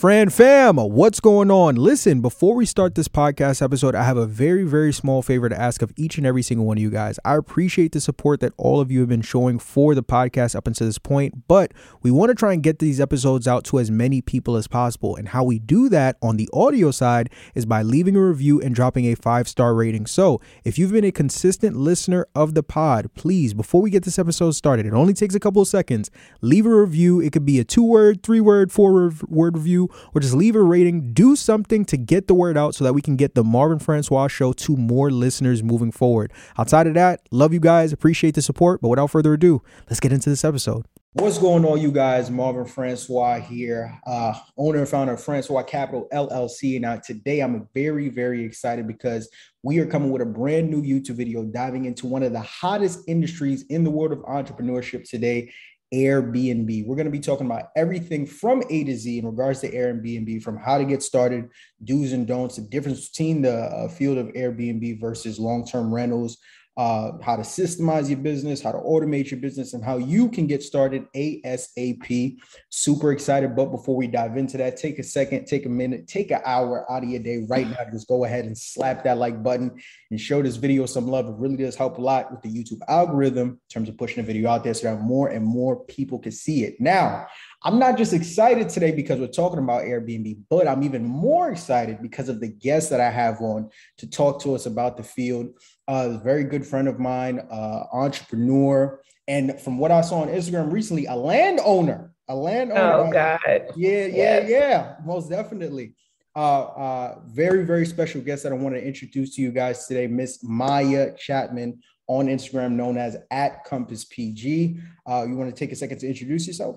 Fran fam, what's going on? Listen, before we start this podcast episode, I have a very, very small favor to ask of each and every single one of you guys. I appreciate the support that all of you have been showing for the podcast up until this point, but we want to try and get these episodes out to as many people as possible. And how we do that on the audio side is by leaving a review and dropping a five star rating. So if you've been a consistent listener of the pod, please, before we get this episode started, it only takes a couple of seconds, leave a review. It could be a two word, three word, four word review or just leave a rating. Do something to get the word out so that we can get the Marvin Francois show to more listeners moving forward. Outside of that, love you guys, appreciate the support. But without further ado, let's get into this episode. What's going on, you guys? Marvin Francois here, uh, owner and founder of Francois Capital LLC. Now, today I'm very, very excited because we are coming with a brand new YouTube video diving into one of the hottest industries in the world of entrepreneurship today. Airbnb. We're going to be talking about everything from A to Z in regards to Airbnb, from how to get started, do's and don'ts, the difference between the uh, field of Airbnb versus long term rentals, uh, how to systemize your business, how to automate your business, and how you can get started ASAP. Super excited. But before we dive into that, take a second, take a minute, take an hour out of your day right now. Just go ahead and slap that like button and show this video some love. It really does help a lot with the YouTube algorithm in terms of pushing the video out there so that more and more people can see it. Now, I'm not just excited today because we're talking about Airbnb, but I'm even more excited because of the guests that I have on to talk to us about the field. Uh, a very good friend of mine, uh, entrepreneur, and from what I saw on Instagram recently, a landowner, a landowner. Oh God! Yeah, yeah, yes. yeah, most definitely. Uh, uh, very, very special guest that I want to introduce to you guys today, Miss Maya Chapman on Instagram, known as at Compass PG. Uh, you want to take a second to introduce yourself?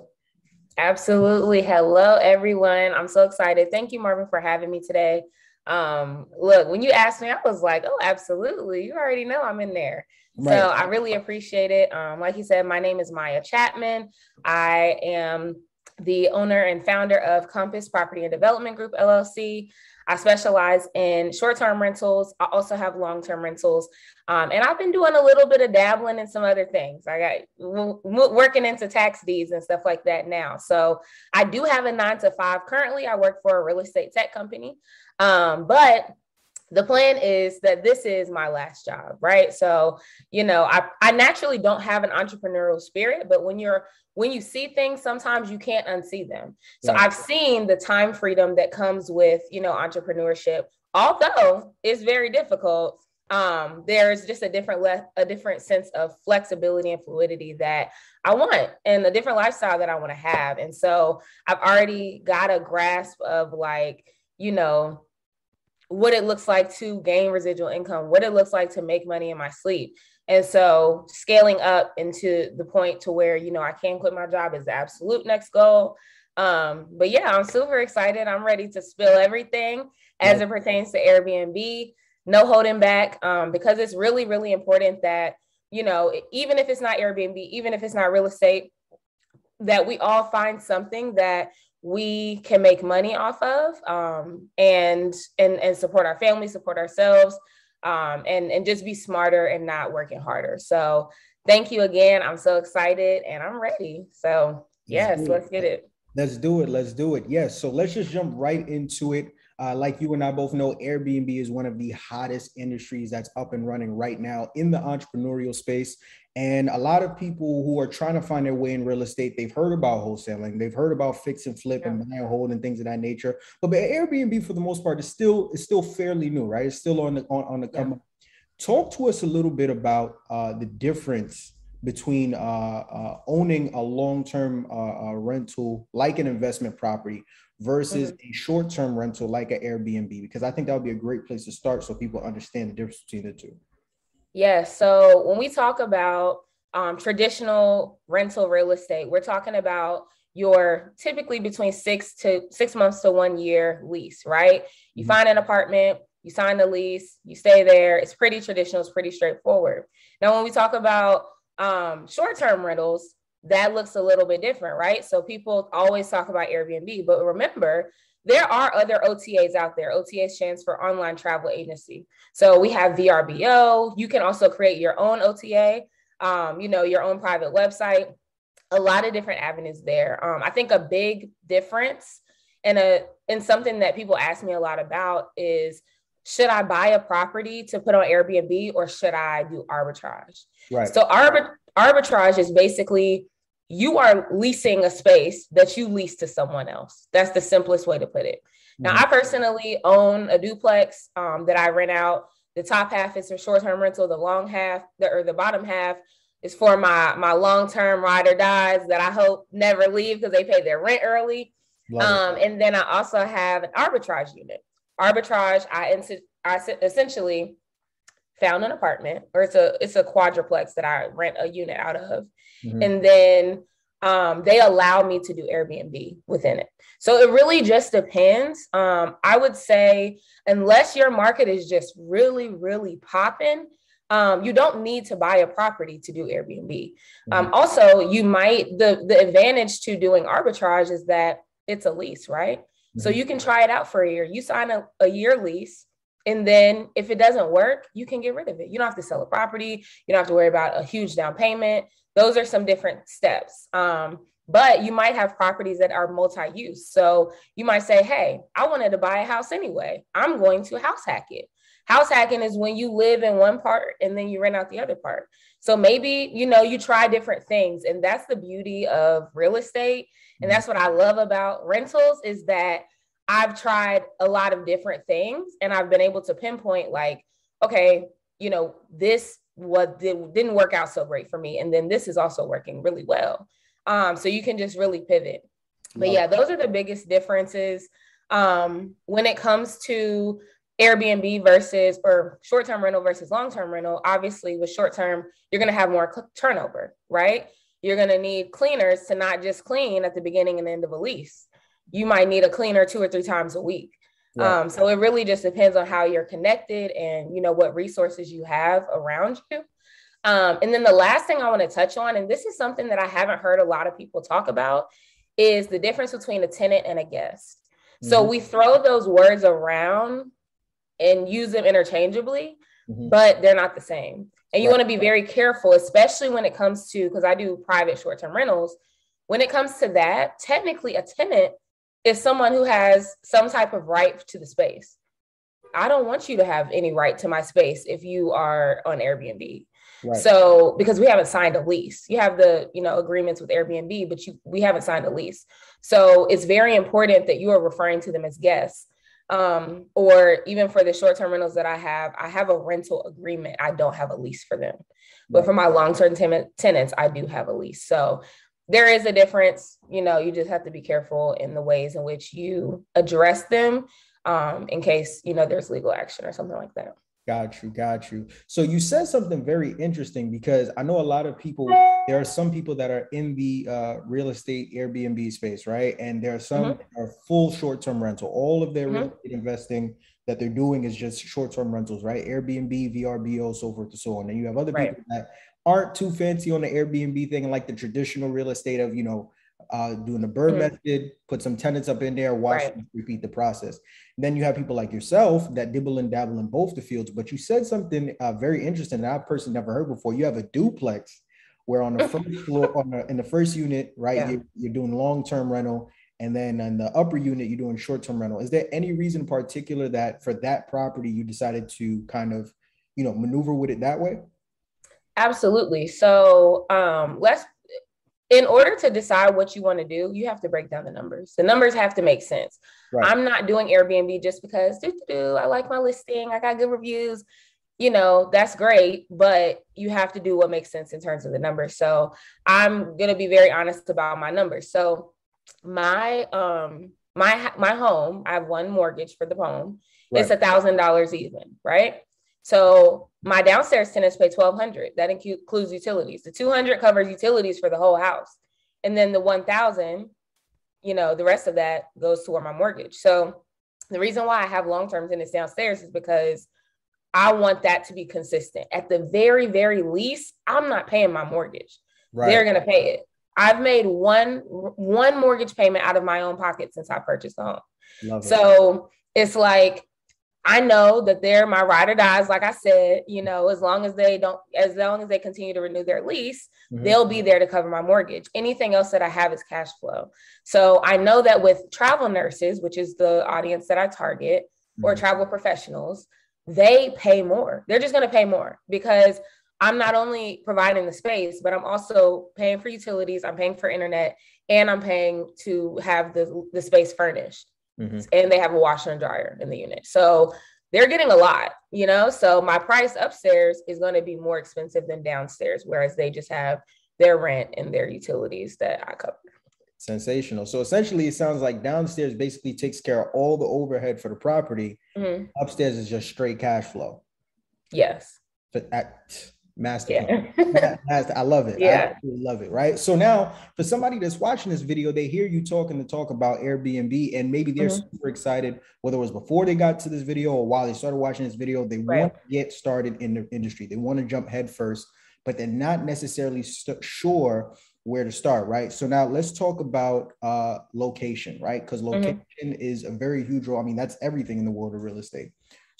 Absolutely. Hello, everyone. I'm so excited. Thank you, Marvin, for having me today. Um, look, when you asked me, I was like, oh, absolutely. You already know I'm in there. Right. So I really appreciate it. Um, like you said, my name is Maya Chapman. I am the owner and founder of Compass Property and Development Group LLC. I specialize in short term rentals. I also have long term rentals. Um, and I've been doing a little bit of dabbling in some other things. I got w- working into tax deeds and stuff like that now. So I do have a nine to five. Currently, I work for a real estate tech company. Um, but the plan is that this is my last job, right? So, you know, I, I naturally don't have an entrepreneurial spirit, but when you're when you see things, sometimes you can't unsee them. So I've seen the time freedom that comes with, you know, entrepreneurship. Although it's very difficult, um, there's just a different le- a different sense of flexibility and fluidity that I want and a different lifestyle that I want to have. And so I've already got a grasp of like, you know, what it looks like to gain residual income, what it looks like to make money in my sleep. And so scaling up into the point to where, you know, I can quit my job is the absolute next goal. Um, but yeah, I'm super excited. I'm ready to spill everything as it pertains to Airbnb. No holding back um, because it's really, really important that, you know, even if it's not Airbnb, even if it's not real estate, that we all find something that we can make money off of um, and and and support our family, support ourselves, um, and and just be smarter and not working harder. So thank you again. I'm so excited and I'm ready. So yes, let's, let's get it. Let's do it. Let's do it. Yes. So let's just jump right into it. Uh, like you and I both know, Airbnb is one of the hottest industries that's up and running right now in the entrepreneurial space. And a lot of people who are trying to find their way in real estate, they've heard about wholesaling, they've heard about fix and flip yeah. and buy and hold and things of that nature. But, but Airbnb, for the most part, is still is still fairly new, right? It's still on the on, on the come. Yeah. Talk to us a little bit about uh, the difference between uh, uh, owning a long-term uh, uh, rental like an investment property versus mm-hmm. a short-term rental like an Airbnb, because I think that would be a great place to start so people understand the difference between the two. Yeah. So when we talk about um, traditional rental real estate, we're talking about your typically between six to six months to one year lease, right? You mm-hmm. find an apartment, you sign the lease, you stay there. It's pretty traditional, it's pretty straightforward. Now, when we talk about um, short term rentals, that looks a little bit different, right? So people always talk about Airbnb, but remember, there are other OTAs out there. OTA stands for online travel agency. So we have VRBO. You can also create your own OTA, um, you know, your own private website. A lot of different avenues there. Um, I think a big difference and a and something that people ask me a lot about is should I buy a property to put on Airbnb or should I do arbitrage? Right. So arbit- arbitrage is basically you are leasing a space that you lease to someone else. That's the simplest way to put it. Mm-hmm. Now, I personally own a duplex um, that I rent out. The top half is for short-term rental. The long half, the, or the bottom half, is for my my long-term ride or dies that I hope never leave because they pay their rent early. Um, and then I also have an arbitrage unit. Arbitrage, I, I essentially found an apartment, or it's a it's a quadruplex that I rent a unit out of, mm-hmm. and then um, they allow me to do Airbnb within it. So it really just depends. Um, I would say unless your market is just really really popping. Um, you don't need to buy a property to do Airbnb. Um, mm-hmm. also, you might the the advantage to doing arbitrage is that it's a lease, right? Mm-hmm. So you can try it out for a year. You sign a, a year lease, and then if it doesn't work, you can get rid of it. You don't have to sell a property. You don't have to worry about a huge down payment. Those are some different steps. Um, but you might have properties that are multi-use. So you might say, hey, I wanted to buy a house anyway. I'm going to house hack it. House hacking is when you live in one part and then you rent out the other part. So maybe, you know, you try different things. And that's the beauty of real estate. And that's what I love about rentals is that I've tried a lot of different things and I've been able to pinpoint like, okay, you know, this what didn't work out so great for me. And then this is also working really well. Um, so you can just really pivot. But yeah, those are the biggest differences. Um, when it comes to Airbnb versus or short term rental versus long term rental, obviously with short term, you're going to have more turnover, right? You're going to need cleaners to not just clean at the beginning and end of a lease. You might need a cleaner two or three times a week. Right. Um, so it really just depends on how you're connected and you know what resources you have around you. Um, and then the last thing I want to touch on, and this is something that I haven't heard a lot of people talk about, is the difference between a tenant and a guest. Mm-hmm. So we throw those words around and use them interchangeably, mm-hmm. but they're not the same. And you right. want to be very careful, especially when it comes to, because I do private short term rentals. When it comes to that, technically a tenant is someone who has some type of right to the space. I don't want you to have any right to my space if you are on Airbnb. Right. So because we haven't signed a lease, you have the you know agreements with Airbnb, but you we haven't signed a lease. So it's very important that you are referring to them as guests um, or even for the short term rentals that I have, I have a rental agreement. I don't have a lease for them. But for my long term ten- tenants, I do have a lease. So there is a difference. You know, you just have to be careful in the ways in which you address them um, in case, you know, there's legal action or something like that. Got you, got you. So you said something very interesting because I know a lot of people. There are some people that are in the uh, real estate Airbnb space, right? And there are some mm-hmm. are full short-term rental. All of their mm-hmm. real estate investing that they're doing is just short-term rentals, right? Airbnb, VRBO, so forth and so on. And you have other right. people that aren't too fancy on the Airbnb thing and like the traditional real estate of you know uh, doing the BRRRR mm. method, put some tenants up in there, watch right. repeat the process. And then you have people like yourself that dibble and dabble in both the fields. But you said something uh, very interesting that I personally never heard before. You have a duplex where on the first floor, on the, in the first unit, right, yeah. you're, you're doing long term rental, and then in the upper unit you're doing short term rental. Is there any reason in particular that for that property you decided to kind of, you know, maneuver with it that way? Absolutely. So um, let's in order to decide what you want to do, you have to break down the numbers. The numbers have to make sense. Right. I'm not doing Airbnb just because do do I like my listing, I got good reviews. You know, that's great, but you have to do what makes sense in terms of the numbers. So I'm gonna be very honest about my numbers. So my um my my home, I have one mortgage for the home. Right. It's a thousand dollars even, right? So my downstairs tenants pay 1200 that includes utilities. The 200 covers utilities for the whole house. And then the 1000 you know the rest of that goes toward my mortgage. So the reason why i have long-term tenants downstairs is because i want that to be consistent. At the very very least i'm not paying my mortgage. Right. they're going to pay it. I've made one one mortgage payment out of my own pocket since i purchased the home. Love so it. it's like I know that they're my ride or dies, like I said, you know, as long as they don't, as long as they continue to renew their lease, Mm-hmm. They'll be there to cover my mortgage. Anything else that I have is cash flow. So I know that with travel nurses, which is the audience that I target, mm-hmm. or travel professionals, they pay more. They're just going to pay more because I'm not only providing the space, but I'm also paying for utilities, I'm paying for internet, and I'm paying to have the, the space furnished. Mm-hmm. And they have a washer and dryer in the unit. So they're getting a lot, you know? So my price upstairs is going to be more expensive than downstairs, whereas they just have their rent and their utilities that I cover. Sensational. So essentially, it sounds like downstairs basically takes care of all the overhead for the property. Mm-hmm. Upstairs is just straight cash flow. Yes. But at, master. Yeah. master. I love it. Yeah. I love it. Right. So now for somebody that's watching this video, they hear you talking to talk about Airbnb and maybe they're mm-hmm. super excited, whether it was before they got to this video or while they started watching this video, they right. want to get started in the industry. They want to jump head first, but they're not necessarily st- sure where to start, right? So now let's talk about uh, location, right? Because mm-hmm. location mm-hmm. is a very huge role. I mean, that's everything in the world of real estate.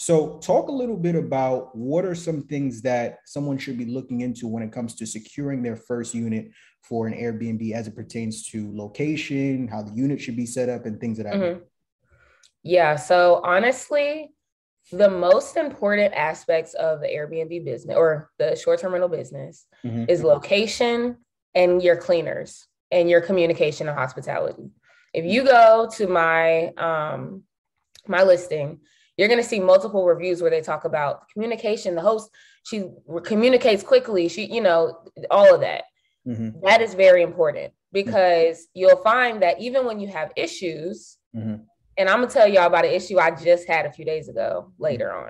So, talk a little bit about what are some things that someone should be looking into when it comes to securing their first unit for an Airbnb as it pertains to location, how the unit should be set up, and things of that. Mm-hmm. Yeah. So, honestly, the most important aspects of the Airbnb business or the short term rental business mm-hmm. is location and your cleaners and your communication and hospitality. If you go to my um, my listing you're going to see multiple reviews where they talk about communication the host she communicates quickly she you know all of that mm-hmm. that is very important because mm-hmm. you'll find that even when you have issues mm-hmm. and i'm going to tell y'all about an issue i just had a few days ago later on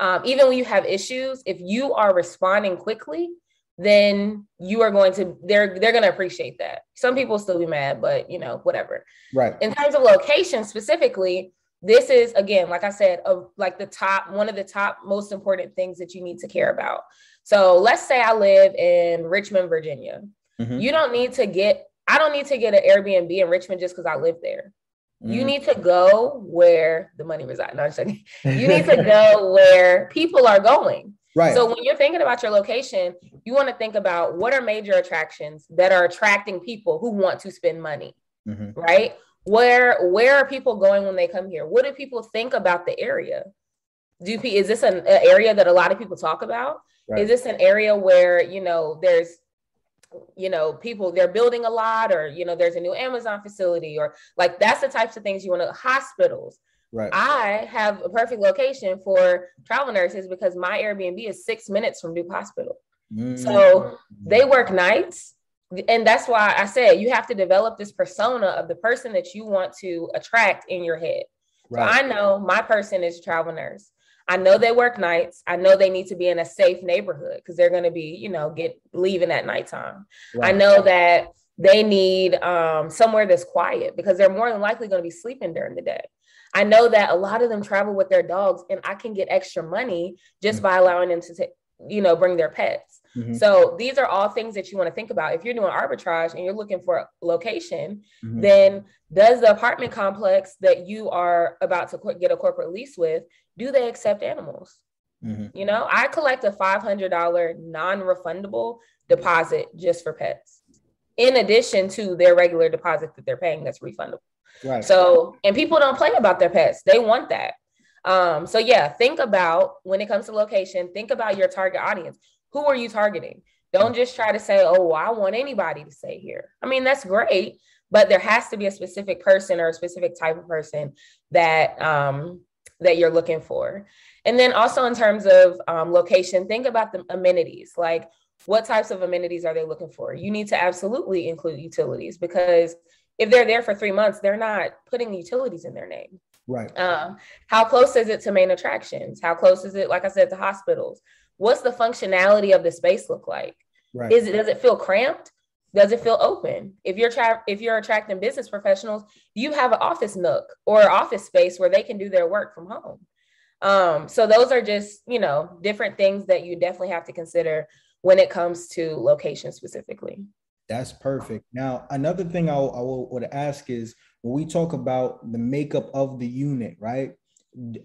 um, even when you have issues if you are responding quickly then you are going to they're they're going to appreciate that some people still be mad but you know whatever right in terms of location specifically this is again like i said of like the top one of the top most important things that you need to care about so let's say i live in richmond virginia mm-hmm. you don't need to get i don't need to get an airbnb in richmond just because i live there mm-hmm. you need to go where the money resides no, you need to go where people are going Right. So when you're thinking about your location, you want to think about what are major attractions that are attracting people who want to spend money. Mm-hmm. Right where where are people going when they come here? What do people think about the area? Do is this an, an area that a lot of people talk about? Right. is this an area where you know there's you know people they're building a lot or you know there's a new amazon facility or like that's the types of things you want to hospitals. Right. I have a perfect location for travel nurses because my airbnb is six minutes from duke hospital. Mm-hmm. so they work nights and that's why I said you have to develop this persona of the person that you want to attract in your head. Right. So I know my person is a travel nurse. I know they work nights. I know they need to be in a safe neighborhood because they're going to be, you know, get leaving at nighttime. Right. I know that they need um, somewhere that's quiet because they're more than likely going to be sleeping during the day. I know that a lot of them travel with their dogs, and I can get extra money just mm-hmm. by allowing them to, t- you know, bring their pets. Mm-hmm. So these are all things that you want to think about. If you're doing arbitrage and you're looking for a location, mm-hmm. then does the apartment complex that you are about to get a corporate lease with, do they accept animals? Mm-hmm. You know, I collect a $500 non-refundable deposit just for pets, in addition to their regular deposit that they're paying that's refundable. Right. So, and people don't play about their pets; they want that. Um, so yeah, think about when it comes to location, think about your target audience who are you targeting? Don't just try to say, oh, well, I want anybody to stay here. I mean, that's great, but there has to be a specific person or a specific type of person that um, that you're looking for. And then also in terms of um, location, think about the amenities. Like, what types of amenities are they looking for? You need to absolutely include utilities because if they're there for three months, they're not putting utilities in their name. Right. Um, how close is it to main attractions? How close is it, like I said, to hospitals? What's the functionality of the space look like? Right. Is it does it feel cramped? Does it feel open? If you're tra- if you're attracting business professionals, you have an office nook or office space where they can do their work from home. Um, so those are just you know different things that you definitely have to consider when it comes to location specifically. That's perfect. Now, another thing I, I would ask is when we talk about the makeup of the unit, right?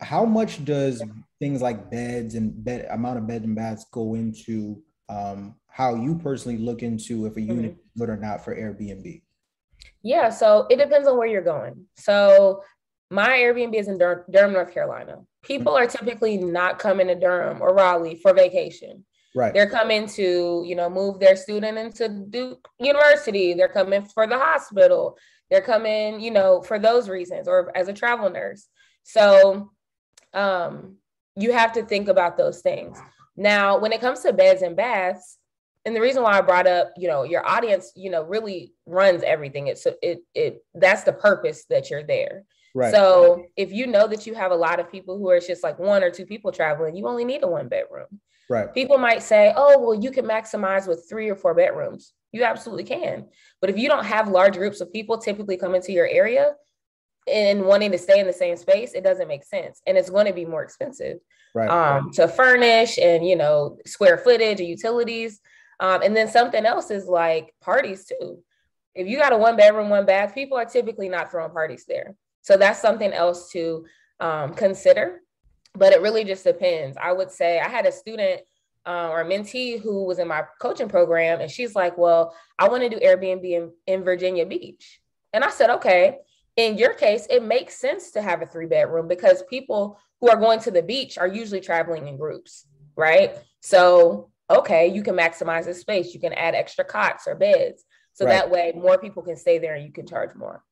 How much does things like beds and bed amount of bed and baths go into um, how you personally look into if a unit mm-hmm. good or not for Airbnb. Yeah, so it depends on where you're going. So my Airbnb is in Dur- Durham, North Carolina. People mm-hmm. are typically not coming to Durham or Raleigh for vacation. Right. They're coming to, you know, move their student into Duke University. They're coming for the hospital. They're coming, you know, for those reasons or as a travel nurse. So um, you have to think about those things. Now, when it comes to beds and baths, and the reason why I brought up, you know, your audience, you know, really runs everything. It's so it it that's the purpose that you're there. Right. So if you know that you have a lot of people who are just like one or two people traveling, you only need a one bedroom. Right. People might say, oh, well, you can maximize with three or four bedrooms. You absolutely can. But if you don't have large groups of people typically come into your area and wanting to stay in the same space, it doesn't make sense. And it's going to be more expensive right. um, to furnish and, you know, square footage and utilities. Um, and then something else is like parties too. If you got a one bedroom, one bath, people are typically not throwing parties there. So that's something else to um, consider but it really just depends. I would say I had a student uh, or a mentee who was in my coaching program, and she's like, "Well, I want to do Airbnb in, in Virginia Beach," and I said, "Okay." In your case, it makes sense to have a three bedroom because people who are going to the beach are usually traveling in groups, right? So, okay, you can maximize the space. You can add extra cots or beds. So right. that way more people can stay there and you can charge more.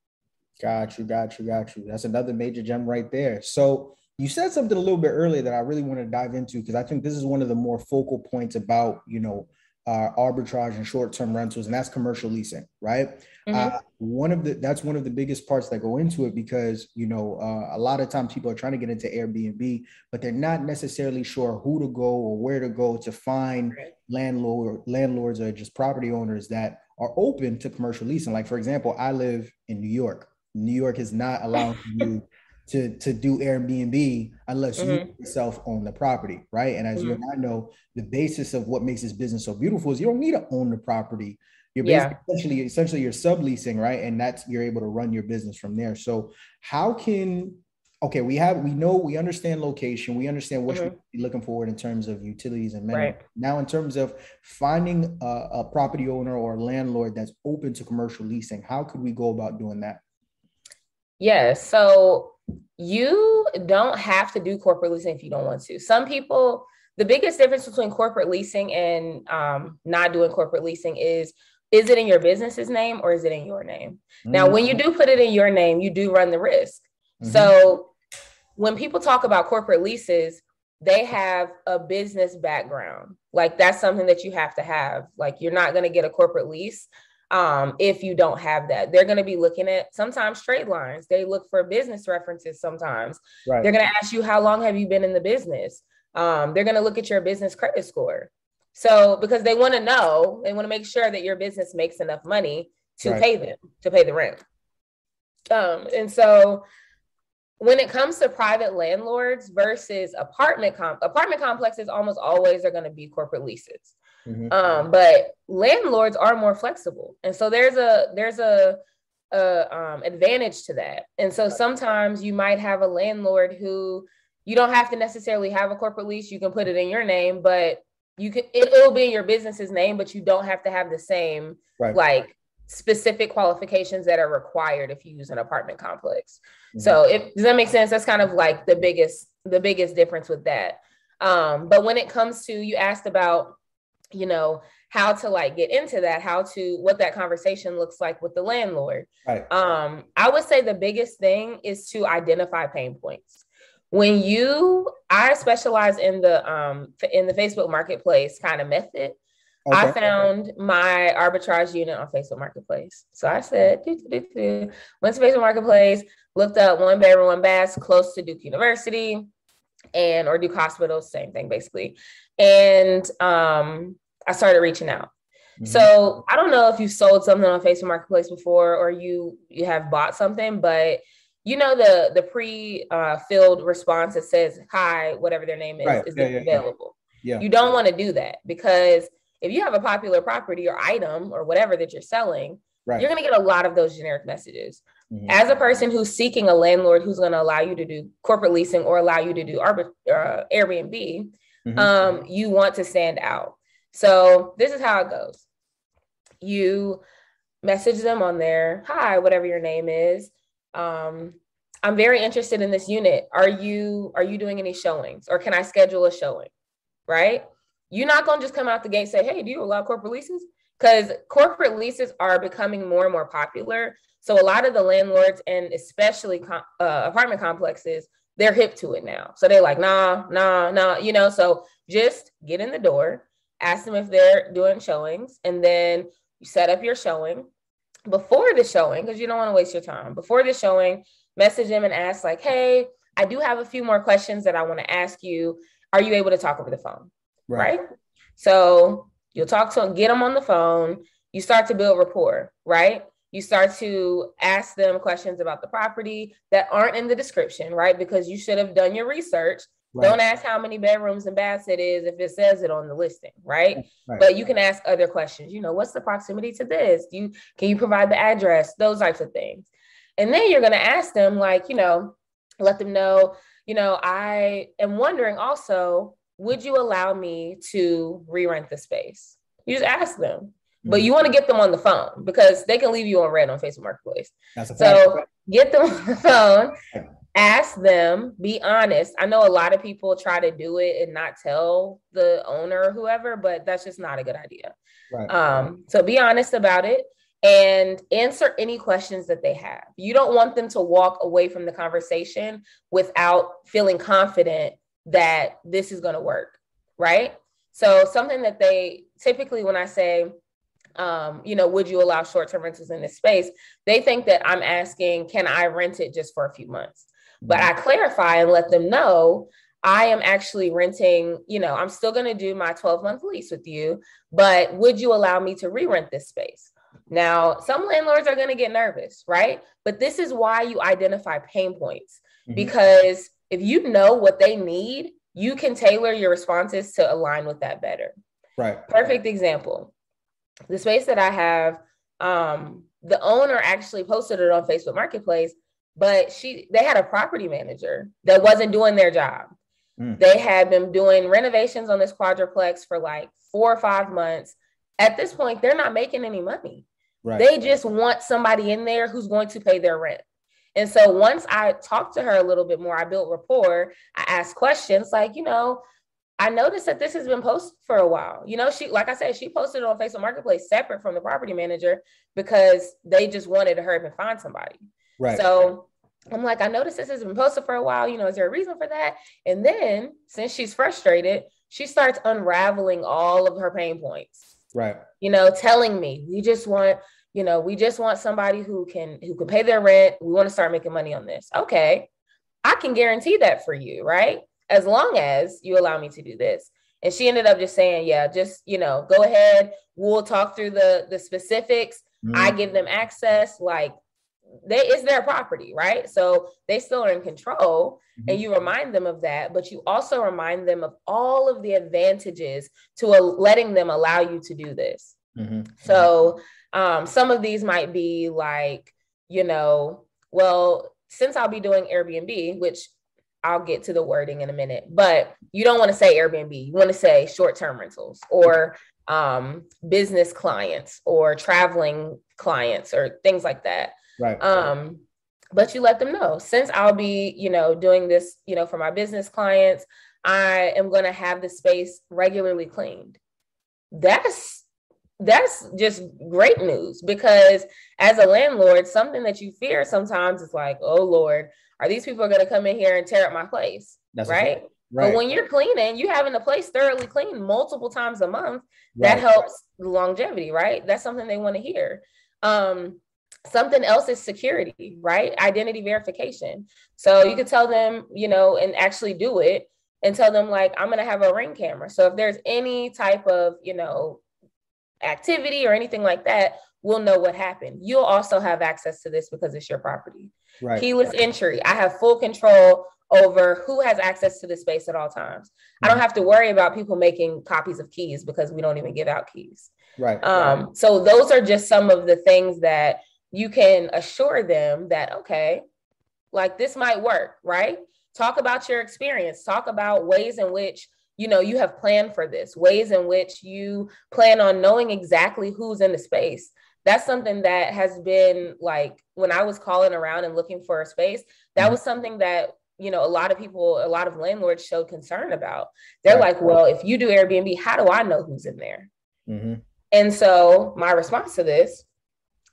Got you, got you, got you. That's another major gem right there. So you said something a little bit earlier that I really want to dive into because I think this is one of the more focal points about you know uh, arbitrage and short-term rentals, and that's commercial leasing, right? Mm-hmm. Uh, one of the that's one of the biggest parts that go into it because you know uh, a lot of times people are trying to get into Airbnb, but they're not necessarily sure who to go or where to go to find right. landlord landlords or just property owners that are open to commercial leasing. Like for example, I live in New York. New York is not allowing you to to do Airbnb unless mm-hmm. you yourself own the property, right? And as mm-hmm. you and I know, the basis of what makes this business so beautiful is you don't need to own the property. You're yeah. essentially essentially you're subleasing, right? And that's you're able to run your business from there. So how can okay, we have we know we understand location, we understand what mm-hmm. you're looking forward in terms of utilities and Right. Now, in terms of finding a, a property owner or landlord that's open to commercial leasing, how could we go about doing that? Yeah. So you don't have to do corporate leasing if you don't want to. Some people, the biggest difference between corporate leasing and um, not doing corporate leasing is is it in your business's name or is it in your name? Mm-hmm. Now, when you do put it in your name, you do run the risk. Mm-hmm. So when people talk about corporate leases, they have a business background. Like that's something that you have to have. Like you're not going to get a corporate lease um, if you don't have that. They're going to be looking at sometimes trade lines. They look for business references sometimes. Right. They're going to ask you, how long have you been in the business? Um, they're going to look at your business credit score. So, because they want to know, they want to make sure that your business makes enough money to right. pay them, to pay the rent. Um, and so, when it comes to private landlords versus apartment comp, apartment complexes almost always are going to be corporate leases. Mm-hmm. Um, but landlords are more flexible, and so there's a there's a, a um, advantage to that. And so sometimes you might have a landlord who you don't have to necessarily have a corporate lease. You can put it in your name, but you can it, will be in your business's name, but you don't have to have the same right. like specific qualifications that are required if you use an apartment complex. Mm-hmm. So if does that make sense? That's kind of like the biggest the biggest difference with that. Um, but when it comes to you asked about you know how to like get into that how to what that conversation looks like with the landlord right. um i would say the biggest thing is to identify pain points when you i specialize in the um in the facebook marketplace kind of method okay. i found my arbitrage unit on facebook marketplace so i said doo, doo, doo, went to facebook marketplace looked up one bedroom one bath close to duke university and or Duke Hospital, same thing basically. And um, I started reaching out. Mm-hmm. So I don't know if you've sold something on Facebook Marketplace before or you you have bought something, but you know the the pre uh, filled response that says hi, whatever their name is, right. is yeah, yeah, available. Yeah. You don't want to do that because if you have a popular property or item or whatever that you're selling, right. you're going to get a lot of those generic messages. Mm-hmm. As a person who's seeking a landlord who's going to allow you to do corporate leasing or allow you to do arbit- uh, Airbnb, mm-hmm. um, you want to stand out. So this is how it goes. You message them on there, hi, whatever your name is. Um, I'm very interested in this unit. Are you are you doing any showings or can I schedule a showing? Right? You're not going to just come out the gate say, "Hey, do you allow corporate leases?" Cuz corporate leases are becoming more and more popular. So a lot of the landlords and especially com- uh, apartment complexes, they're hip to it now. So they're like, "Nah, nah, nah," you know, so just get in the door, ask them if they're doing showings and then you set up your showing before the showing because you don't want to waste your time. Before the showing, message them and ask like, "Hey, I do have a few more questions that I want to ask you. Are you able to talk over the phone?" Right. right? So you'll talk to them, get them on the phone. You start to build rapport, right? You start to ask them questions about the property that aren't in the description, right? Because you should have done your research. Right. Don't ask how many bedrooms and baths it is if it says it on the listing, right? right? But you can ask other questions. You know, what's the proximity to this? Do you can you provide the address? Those types of things. And then you're going to ask them, like, you know, let them know, you know, I am wondering also, would you allow me to re rent the space? You just ask them. But you want to get them on the phone because they can leave you on red on Facebook Marketplace. so get them on the phone, ask them, be honest. I know a lot of people try to do it and not tell the owner or whoever, but that's just not a good idea. Right. Um, so be honest about it and answer any questions that they have. You don't want them to walk away from the conversation without feeling confident that this is going to work, right? So, something that they typically, when I say, um, you know, would you allow short term rentals in this space? They think that I'm asking, can I rent it just for a few months? But I clarify and let them know I am actually renting, you know, I'm still going to do my 12 month lease with you, but would you allow me to re rent this space? Now, some landlords are going to get nervous, right? But this is why you identify pain points mm-hmm. because if you know what they need, you can tailor your responses to align with that better. Right. Perfect example. The space that I have, um, the owner actually posted it on Facebook Marketplace, but she they had a property manager that wasn't doing their job. Mm. They had been doing renovations on this quadruplex for like four or five months. At this point, they're not making any money. Right. They just want somebody in there who's going to pay their rent. And so once I talked to her a little bit more, I built rapport. I asked questions like, you know, I noticed that this has been posted for a while. You know, she, like I said, she posted it on Facebook Marketplace separate from the property manager because they just wanted to hurry up and find somebody. Right. So I'm like, I noticed this has been posted for a while. You know, is there a reason for that? And then since she's frustrated, she starts unraveling all of her pain points. Right. You know, telling me we just want, you know, we just want somebody who can who can pay their rent. We want to start making money on this. Okay. I can guarantee that for you, right? As long as you allow me to do this. And she ended up just saying, yeah, just, you know, go ahead. We'll talk through the the specifics. Mm-hmm. I give them access like they it's their property, right? So they still are in control mm-hmm. and you remind them of that, but you also remind them of all of the advantages to a, letting them allow you to do this. Mm-hmm. So um, some of these might be like, you know, well, since I'll be doing Airbnb, which I'll get to the wording in a minute, but you don't want to say Airbnb. You want to say short term rentals or um, business clients or traveling clients or things like that. Right. Um, but you let them know since I'll be, you know, doing this, you know, for my business clients, I am going to have the space regularly cleaned. That's that's just great news because as a landlord, something that you fear sometimes is like, oh Lord, are these people going to come in here and tear up my place? That's right. Right. But when you're cleaning, you having the place thoroughly clean multiple times a month, right. that helps longevity, right? That's something they want to hear. Um, something else is security right? Identity verification. So you could tell them you know and actually do it and tell them like i'm going to have a ring camera. So if there's any type of you know activity or anything like that we'll know what happened. You'll also have access to this because it's your property. Right. keyless entry. I have full control over who has access to the space at all times. Mm-hmm. i don't have to worry about people making copies of keys because we don't even give out keys. Right. Um so those are just some of the things that you can assure them that, okay, like this might work, right? Talk about your experience, talk about ways in which you know you have planned for this ways in which you plan on knowing exactly who's in the space that's something that has been like when i was calling around and looking for a space that mm-hmm. was something that you know a lot of people a lot of landlords showed concern about they're right. like well if you do airbnb how do i know who's in there mm-hmm. and so my response to this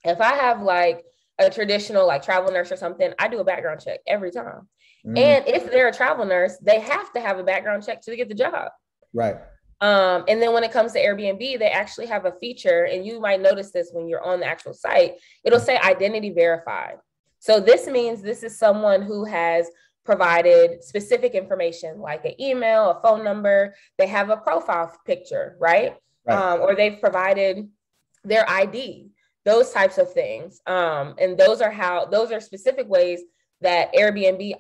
if i have like a traditional like travel nurse or something i do a background check every time mm-hmm. and if they're a travel nurse they have to have a background check to get the job right um, and then when it comes to Airbnb, they actually have a feature, and you might notice this when you're on the actual site. It'll say identity verified. So this means this is someone who has provided specific information like an email, a phone number, they have a profile picture, right? right. Um, or they've provided their ID, those types of things. Um, and those are how, those are specific ways that Airbnb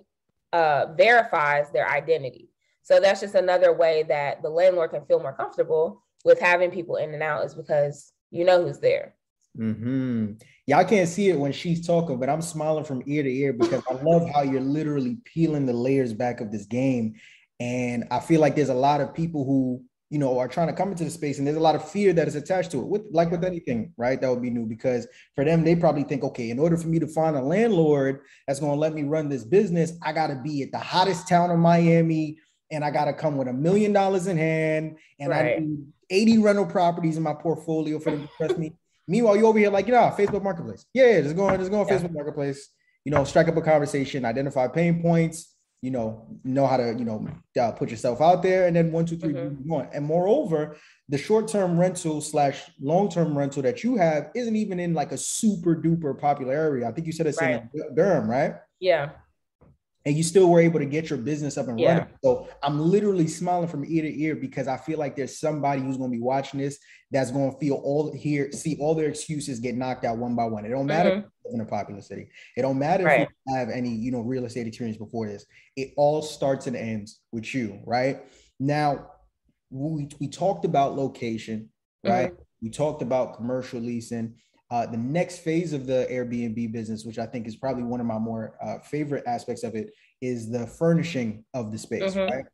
uh, verifies their identity. So that's just another way that the landlord can feel more comfortable with having people in and out is because you know who's there. Hmm. Y'all can't see it when she's talking, but I'm smiling from ear to ear because I love how you're literally peeling the layers back of this game, and I feel like there's a lot of people who you know are trying to come into the space, and there's a lot of fear that is attached to it. With like with anything, right? That would be new because for them, they probably think, okay, in order for me to find a landlord that's going to let me run this business, I got to be at the hottest town in Miami and I got to come with a million dollars in hand, and right. I need 80 rental properties in my portfolio for them to trust me. Meanwhile, you over here like, you know, Facebook Marketplace. Yeah, just go on, just go on yeah. Facebook Marketplace. You know, strike up a conversation, identify pain points. You know, know how to you know uh, put yourself out there, and then one, two, three, mm-hmm. one. And moreover, the short-term rental slash long-term rental that you have isn't even in like a super duper popular area. I think you said it's right. in Durham, right? Yeah and you still were able to get your business up and yeah. running. So I'm literally smiling from ear to ear because I feel like there's somebody who's going to be watching this that's going to feel all here, see all their excuses get knocked out one by one. It don't matter mm-hmm. in a popular city. It don't matter right. if you have any, you know, real estate experience before this. It all starts and ends with you, right? Now, we, we talked about location, right? Mm-hmm. We talked about commercial leasing. Uh, the next phase of the Airbnb business, which I think is probably one of my more uh, favorite aspects of it, is the furnishing of the space. Mm-hmm. Right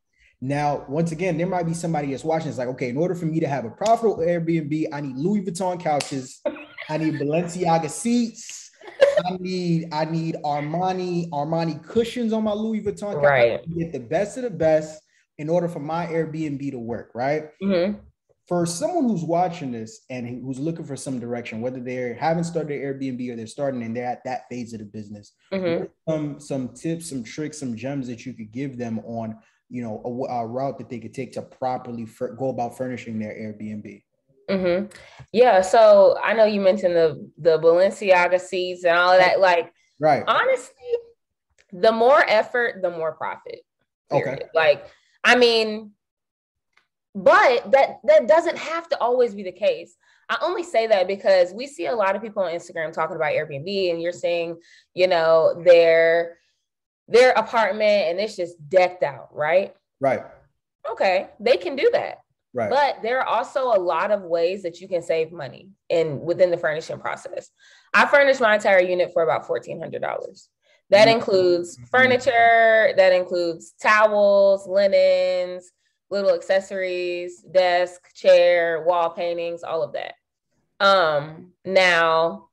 now, once again, there might be somebody that's watching. It's like, okay, in order for me to have a profitable Airbnb, I need Louis Vuitton couches, I need Balenciaga seats, I need I need Armani Armani cushions on my Louis Vuitton. Couch. Right, get the best of the best in order for my Airbnb to work. Right. Mm-hmm for someone who's watching this and who's looking for some direction, whether they haven't started Airbnb or they're starting and they're at that phase of the business, mm-hmm. some some tips, some tricks, some gems that you could give them on, you know, a, a route that they could take to properly fur- go about furnishing their Airbnb. Mm-hmm. Yeah. So I know you mentioned the the Balenciaga seats and all of that. Like, right. Honestly, the more effort, the more profit. Period. Okay. Like, I mean, but that that doesn't have to always be the case. I only say that because we see a lot of people on Instagram talking about Airbnb and you're seeing, you know, their their apartment and it's just decked out, right? Right. Okay, they can do that. Right. But there are also a lot of ways that you can save money in within the furnishing process. I furnished my entire unit for about fourteen hundred dollars. That mm-hmm. includes furniture, that includes towels, linens, little accessories, desk, chair, wall paintings, all of that. Um, now,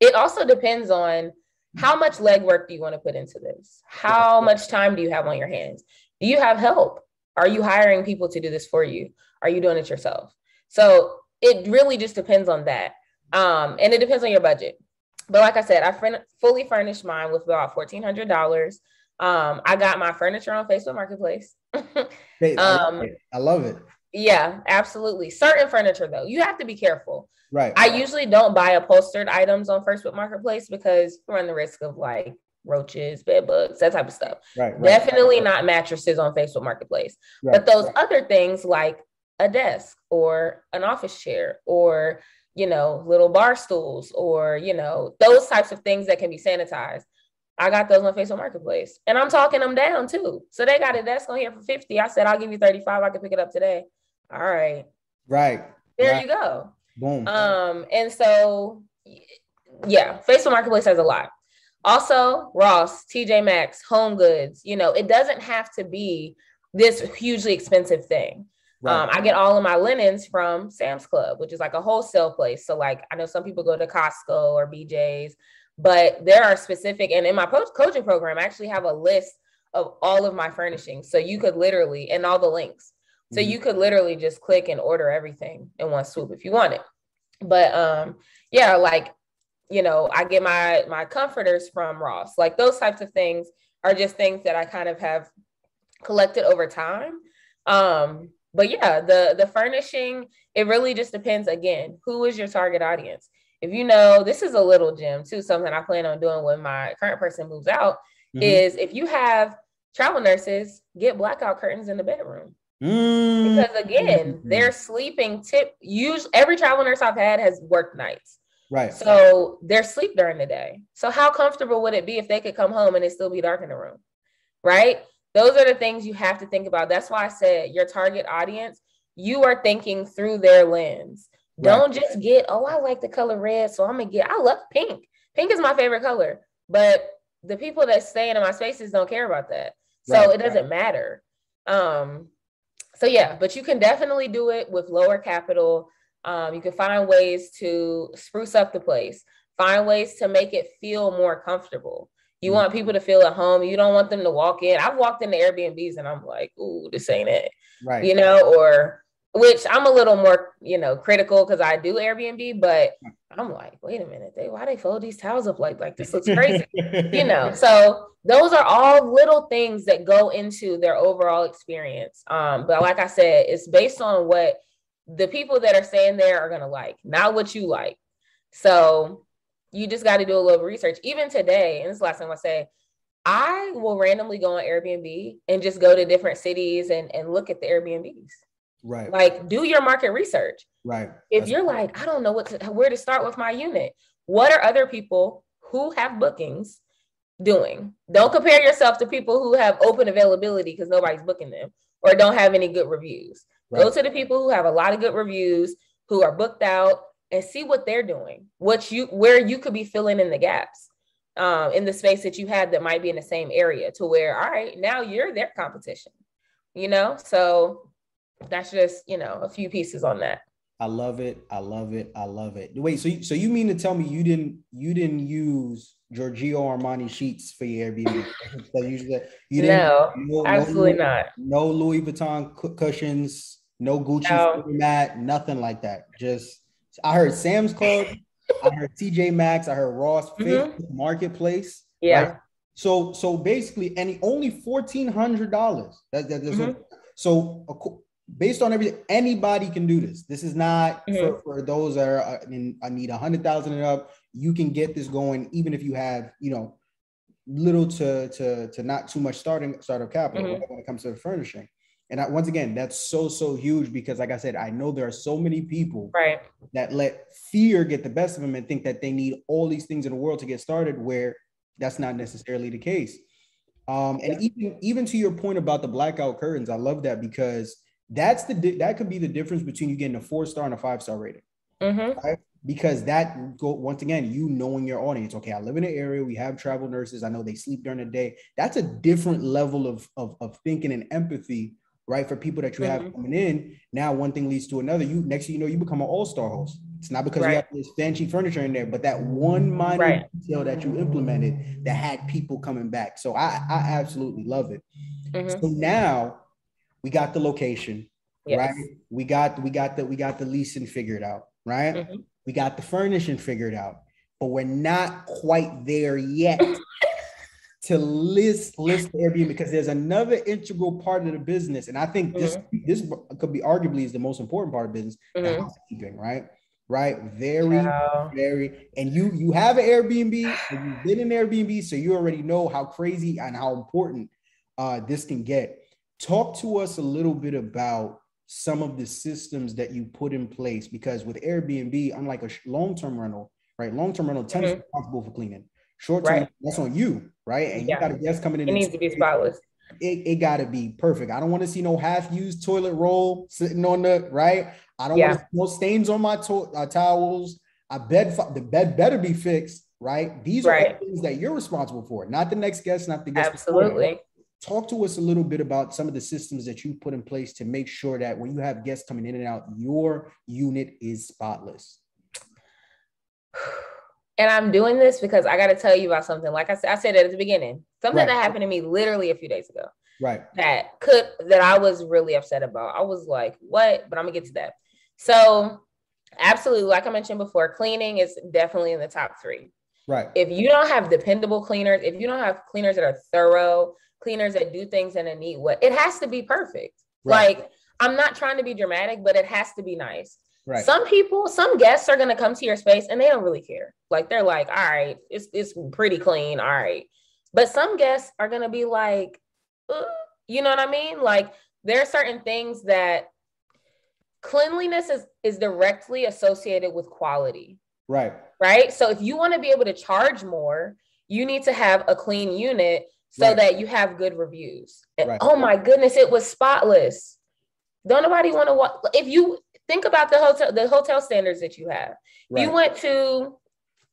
it also depends on how much legwork do you want to put into this? How much time do you have on your hands? Do you have help? Are you hiring people to do this for you? Are you doing it yourself? So it really just depends on that. Um, and it depends on your budget. But like I said, I fully furnished mine with about $1,400. Um, I got my furniture on Facebook Marketplace. um, I love it. Yeah, absolutely. Certain furniture though, you have to be careful. Right. I usually don't buy upholstered items on Facebook Marketplace because you run the risk of like roaches, bed bugs, that type of stuff. Right. right. Definitely not mattresses on Facebook Marketplace. Right. But those right. other things like a desk or an office chair or you know little bar stools or you know those types of things that can be sanitized I got those on Facebook Marketplace and I'm talking them down too. So they got a desk on here for 50. I said, I'll give you 35. I can pick it up today. All right. Right. There right. you go. Boom. Um, and so yeah, Facebook Marketplace has a lot. Also, Ross, TJ Maxx, Home Goods, you know, it doesn't have to be this hugely expensive thing. Right. Um, I get all of my linens from Sam's Club, which is like a wholesale place. So, like, I know some people go to Costco or BJ's, but there are specific, and in my post coaching program, I actually have a list of all of my furnishings. So you could literally, and all the links. So mm-hmm. you could literally just click and order everything in one swoop if you want it. But um, yeah, like, you know, I get my my comforters from Ross. Like those types of things are just things that I kind of have collected over time. Um, but yeah, the the furnishing, it really just depends again, who is your target audience? If you know, this is a little gem too, something I plan on doing when my current person moves out, mm-hmm. is if you have travel nurses, get blackout curtains in the bedroom. Mm-hmm. Because again, mm-hmm. their sleeping tip, usually every travel nurse I've had has worked nights. Right. So they're sleep during the day. So how comfortable would it be if they could come home and it still be dark in the room? Right those are the things you have to think about. That's why I said your target audience, you are thinking through their lens. Right. Don't just get, oh, I like the color red, so I'm gonna get, I love pink. Pink is my favorite color, but the people that stay in my spaces don't care about that. So right. it doesn't matter. Um, so yeah, but you can definitely do it with lower capital. Um, you can find ways to spruce up the place, find ways to make it feel more comfortable. You mm-hmm. want people to feel at home. You don't want them to walk in. I've walked into Airbnbs and I'm like, ooh, this ain't it. Right. You know, or which I'm a little more, you know, critical because I do Airbnb, but I'm like, wait a minute, they why they fold these towels up like like this looks crazy, you know. So those are all little things that go into their overall experience. Um, but like I said, it's based on what the people that are staying there are gonna like, not what you like. So you just got to do a little research. Even today, and this is the last time I say, I will randomly go on Airbnb and just go to different cities and, and look at the Airbnbs. Right. Like do your market research. Right. If That's you're like, I don't know what to, where to start with my unit, what are other people who have bookings doing? Don't compare yourself to people who have open availability because nobody's booking them or don't have any good reviews. Right. Go to the people who have a lot of good reviews, who are booked out, and see what they're doing, what you where you could be filling in the gaps um, in the space that you had that might be in the same area to where, all right, now you're their competition, you know? So that's just, you know, a few pieces on that. I love it. I love it. I love it. Wait, so you, so you mean to tell me you didn't you didn't use Giorgio Armani sheets for your Airbnb? so you, you no, no, absolutely no, not. No Louis Vuitton cushions, no Gucci no. mat, nothing like that. Just I heard Sam's Club, I heard TJ Maxx, I heard Ross mm-hmm. Marketplace. Yeah. Right? So so basically, any only fourteen hundred dollars. That, that, mm-hmm. so based on everything, anybody can do this. This is not mm-hmm. for, for, those that are. I mean, I need a hundred thousand and up. You can get this going, even if you have you know little to to to not too much starting startup capital mm-hmm. when it comes to the furnishing. And I, once again, that's so so huge because, like I said, I know there are so many people right. that let fear get the best of them and think that they need all these things in the world to get started, where that's not necessarily the case. Um, and yeah. even even to your point about the blackout curtains, I love that because that's the that could be the difference between you getting a four star and a five star rating. Mm-hmm. Right? Because that go once again, you knowing your audience. Okay, I live in an area, we have travel nurses. I know they sleep during the day. That's a different level of, of, of thinking and empathy right? For people that you have mm-hmm. coming in. Now one thing leads to another. You next thing you know, you become an all-star host. It's not because right. you have this fancy furniture in there, but that one minor right. detail that you implemented that had people coming back. So I, I absolutely love it. Mm-hmm. So now we got the location, yes. right? We got we got the we got the leasing figured out, right? Mm-hmm. We got the furnishing figured out, but we're not quite there yet to list list Airbnb because there's another integral part of the business, and I think this mm-hmm. this could be arguably is the most important part of business, mm-hmm. housekeeping, right? Right, very, yeah. very, and you you have an Airbnb, you've been in Airbnb, so you already know how crazy and how important uh, this can get. Talk to us a little bit about some of the systems that you put in place because with Airbnb, unlike a long term rental, right? Long term rental, tenants mm-hmm. responsible for cleaning. Short term, right. that's on you, right? And yeah. you got a guest coming in. It needs to be spotless. It, it got to be perfect. I don't want to see no half used toilet roll sitting on the right. I don't yeah. want no stains on my to- uh, towels. I bed the bed better be fixed, right? These right. are things that you're responsible for, not the next guest, not the guest. Absolutely. Talk to us a little bit about some of the systems that you put in place to make sure that when you have guests coming in and out, your unit is spotless. And I'm doing this because I got to tell you about something. Like I said, I said it at the beginning, something right. that happened to me literally a few days ago. Right. That could that I was really upset about. I was like, what? But I'm gonna get to that. So absolutely, like I mentioned before, cleaning is definitely in the top three. Right. If you don't have dependable cleaners, if you don't have cleaners that are thorough, cleaners that do things in a neat way, it has to be perfect. Right. Like I'm not trying to be dramatic, but it has to be nice. Right. Some people, some guests are gonna come to your space and they don't really care. Like they're like, all right, it's it's pretty clean, all right. But some guests are gonna be like, you know what I mean? Like there are certain things that cleanliness is is directly associated with quality. Right. Right. So if you want to be able to charge more, you need to have a clean unit so right. that you have good reviews. Right. oh my goodness, it was spotless. Don't nobody want to walk. If you think about the hotel, the hotel standards that you have. Right. You went to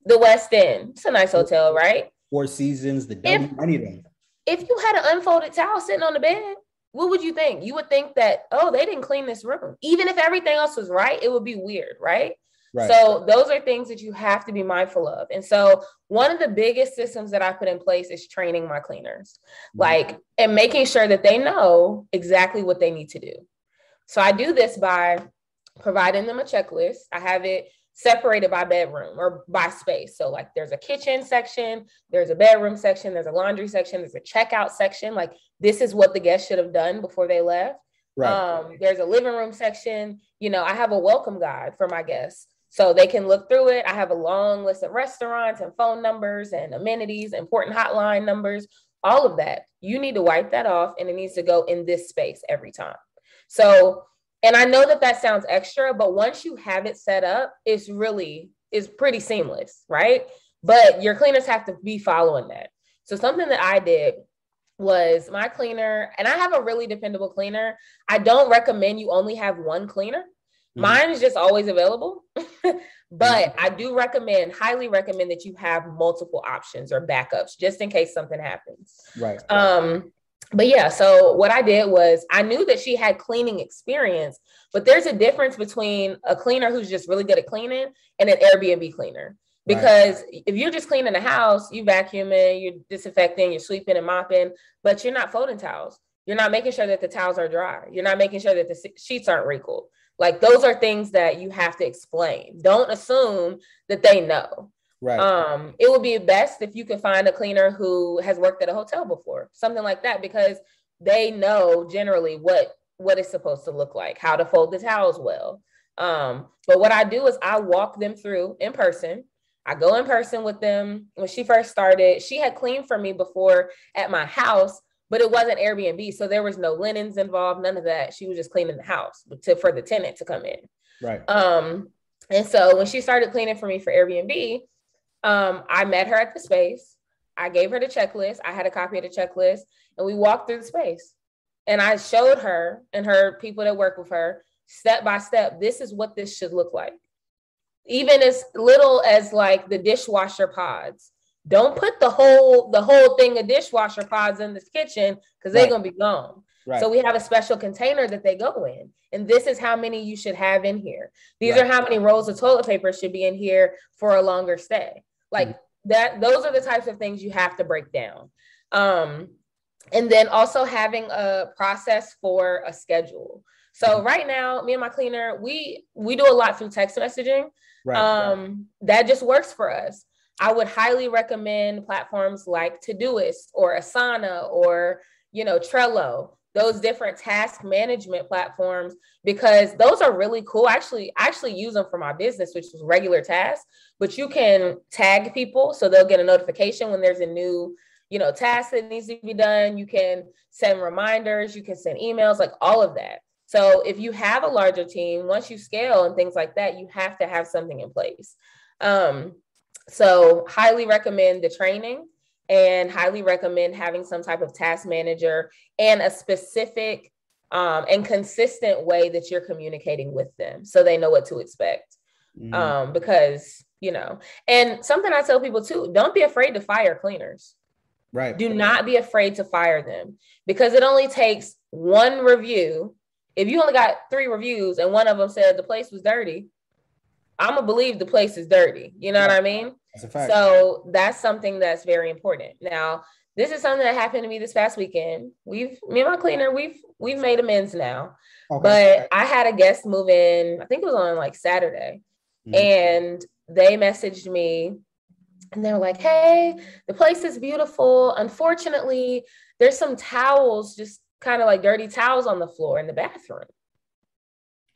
the Westin. It's a nice hotel, right? Four Seasons, the W, any of them. If you had an unfolded towel sitting on the bed, what would you think? You would think that, oh, they didn't clean this room. Even if everything else was right, it would be weird, right? Right. So those are things that you have to be mindful of. And so one of the biggest systems that I put in place is training my cleaners, mm-hmm. like and making sure that they know exactly what they need to do. So I do this by providing them a checklist. I have it separated by bedroom or by space. So like there's a kitchen section, there's a bedroom section, there's a laundry section, there's a checkout section. Like this is what the guests should have done before they left. Right. Um, there's a living room section. You know, I have a welcome guide for my guests. So they can look through it. I have a long list of restaurants and phone numbers and amenities, important hotline numbers, all of that. You need to wipe that off and it needs to go in this space every time. So and I know that that sounds extra, but once you have it set up, it's really is pretty seamless, right? But your cleaners have to be following that. So something that I did was my cleaner, and I have a really dependable cleaner. I don't recommend you only have one cleaner. Mm-hmm. Mine is just always available. but I do recommend, highly recommend that you have multiple options or backups just in case something happens. Right. Um, but yeah, so what I did was I knew that she had cleaning experience, but there's a difference between a cleaner who's just really good at cleaning and an Airbnb cleaner. Because right. if you're just cleaning the house, you vacuuming, you're disinfecting, you're sweeping and mopping, but you're not folding towels. You're not making sure that the towels are dry. You're not making sure that the sheets aren't wrinkled. Like those are things that you have to explain. Don't assume that they know. Right. Um, it would be best if you could find a cleaner who has worked at a hotel before, something like that, because they know generally what what it's supposed to look like, how to fold the towels well. Um, but what I do is I walk them through in person. I go in person with them. When she first started, she had cleaned for me before at my house, but it wasn't Airbnb, so there was no linens involved, none of that. She was just cleaning the house to for the tenant to come in. Right. Um, and so when she started cleaning for me for Airbnb, um, I met her at the space. I gave her the checklist. I had a copy of the checklist, and we walked through the space. And I showed her and her people that work with her step by step. This is what this should look like. Even as little as like the dishwasher pods. Don't put the whole the whole thing of dishwasher pods in this kitchen because they're right. gonna be gone. Right. So we have a special container that they go in. And this is how many you should have in here. These right. are how many rolls of toilet paper should be in here for a longer stay. Like mm-hmm. that, those are the types of things you have to break down. Um, and then also having a process for a schedule. So mm-hmm. right now, me and my cleaner, we we do a lot through text messaging. Right, um, right. that just works for us. I would highly recommend platforms like Todoist or Asana or you know Trello those different task management platforms because those are really cool. Actually, I actually use them for my business, which is regular tasks, but you can tag people so they'll get a notification when there's a new, you know, task that needs to be done. You can send reminders, you can send emails, like all of that. So if you have a larger team, once you scale and things like that, you have to have something in place. Um, so highly recommend the training and highly recommend having some type of task manager and a specific um, and consistent way that you're communicating with them so they know what to expect. Mm. Um, because, you know, and something I tell people too don't be afraid to fire cleaners. Right. Do not be afraid to fire them because it only takes one review. If you only got three reviews and one of them said the place was dirty, I'm gonna believe the place is dirty. You know what I mean? That's a fact. So that's something that's very important. Now, this is something that happened to me this past weekend. We've me and my cleaner, we've we've made amends now. Okay. But I had a guest move in, I think it was on like Saturday, mm-hmm. and they messaged me and they were like, hey, the place is beautiful. Unfortunately, there's some towels, just kind of like dirty towels on the floor in the bathroom.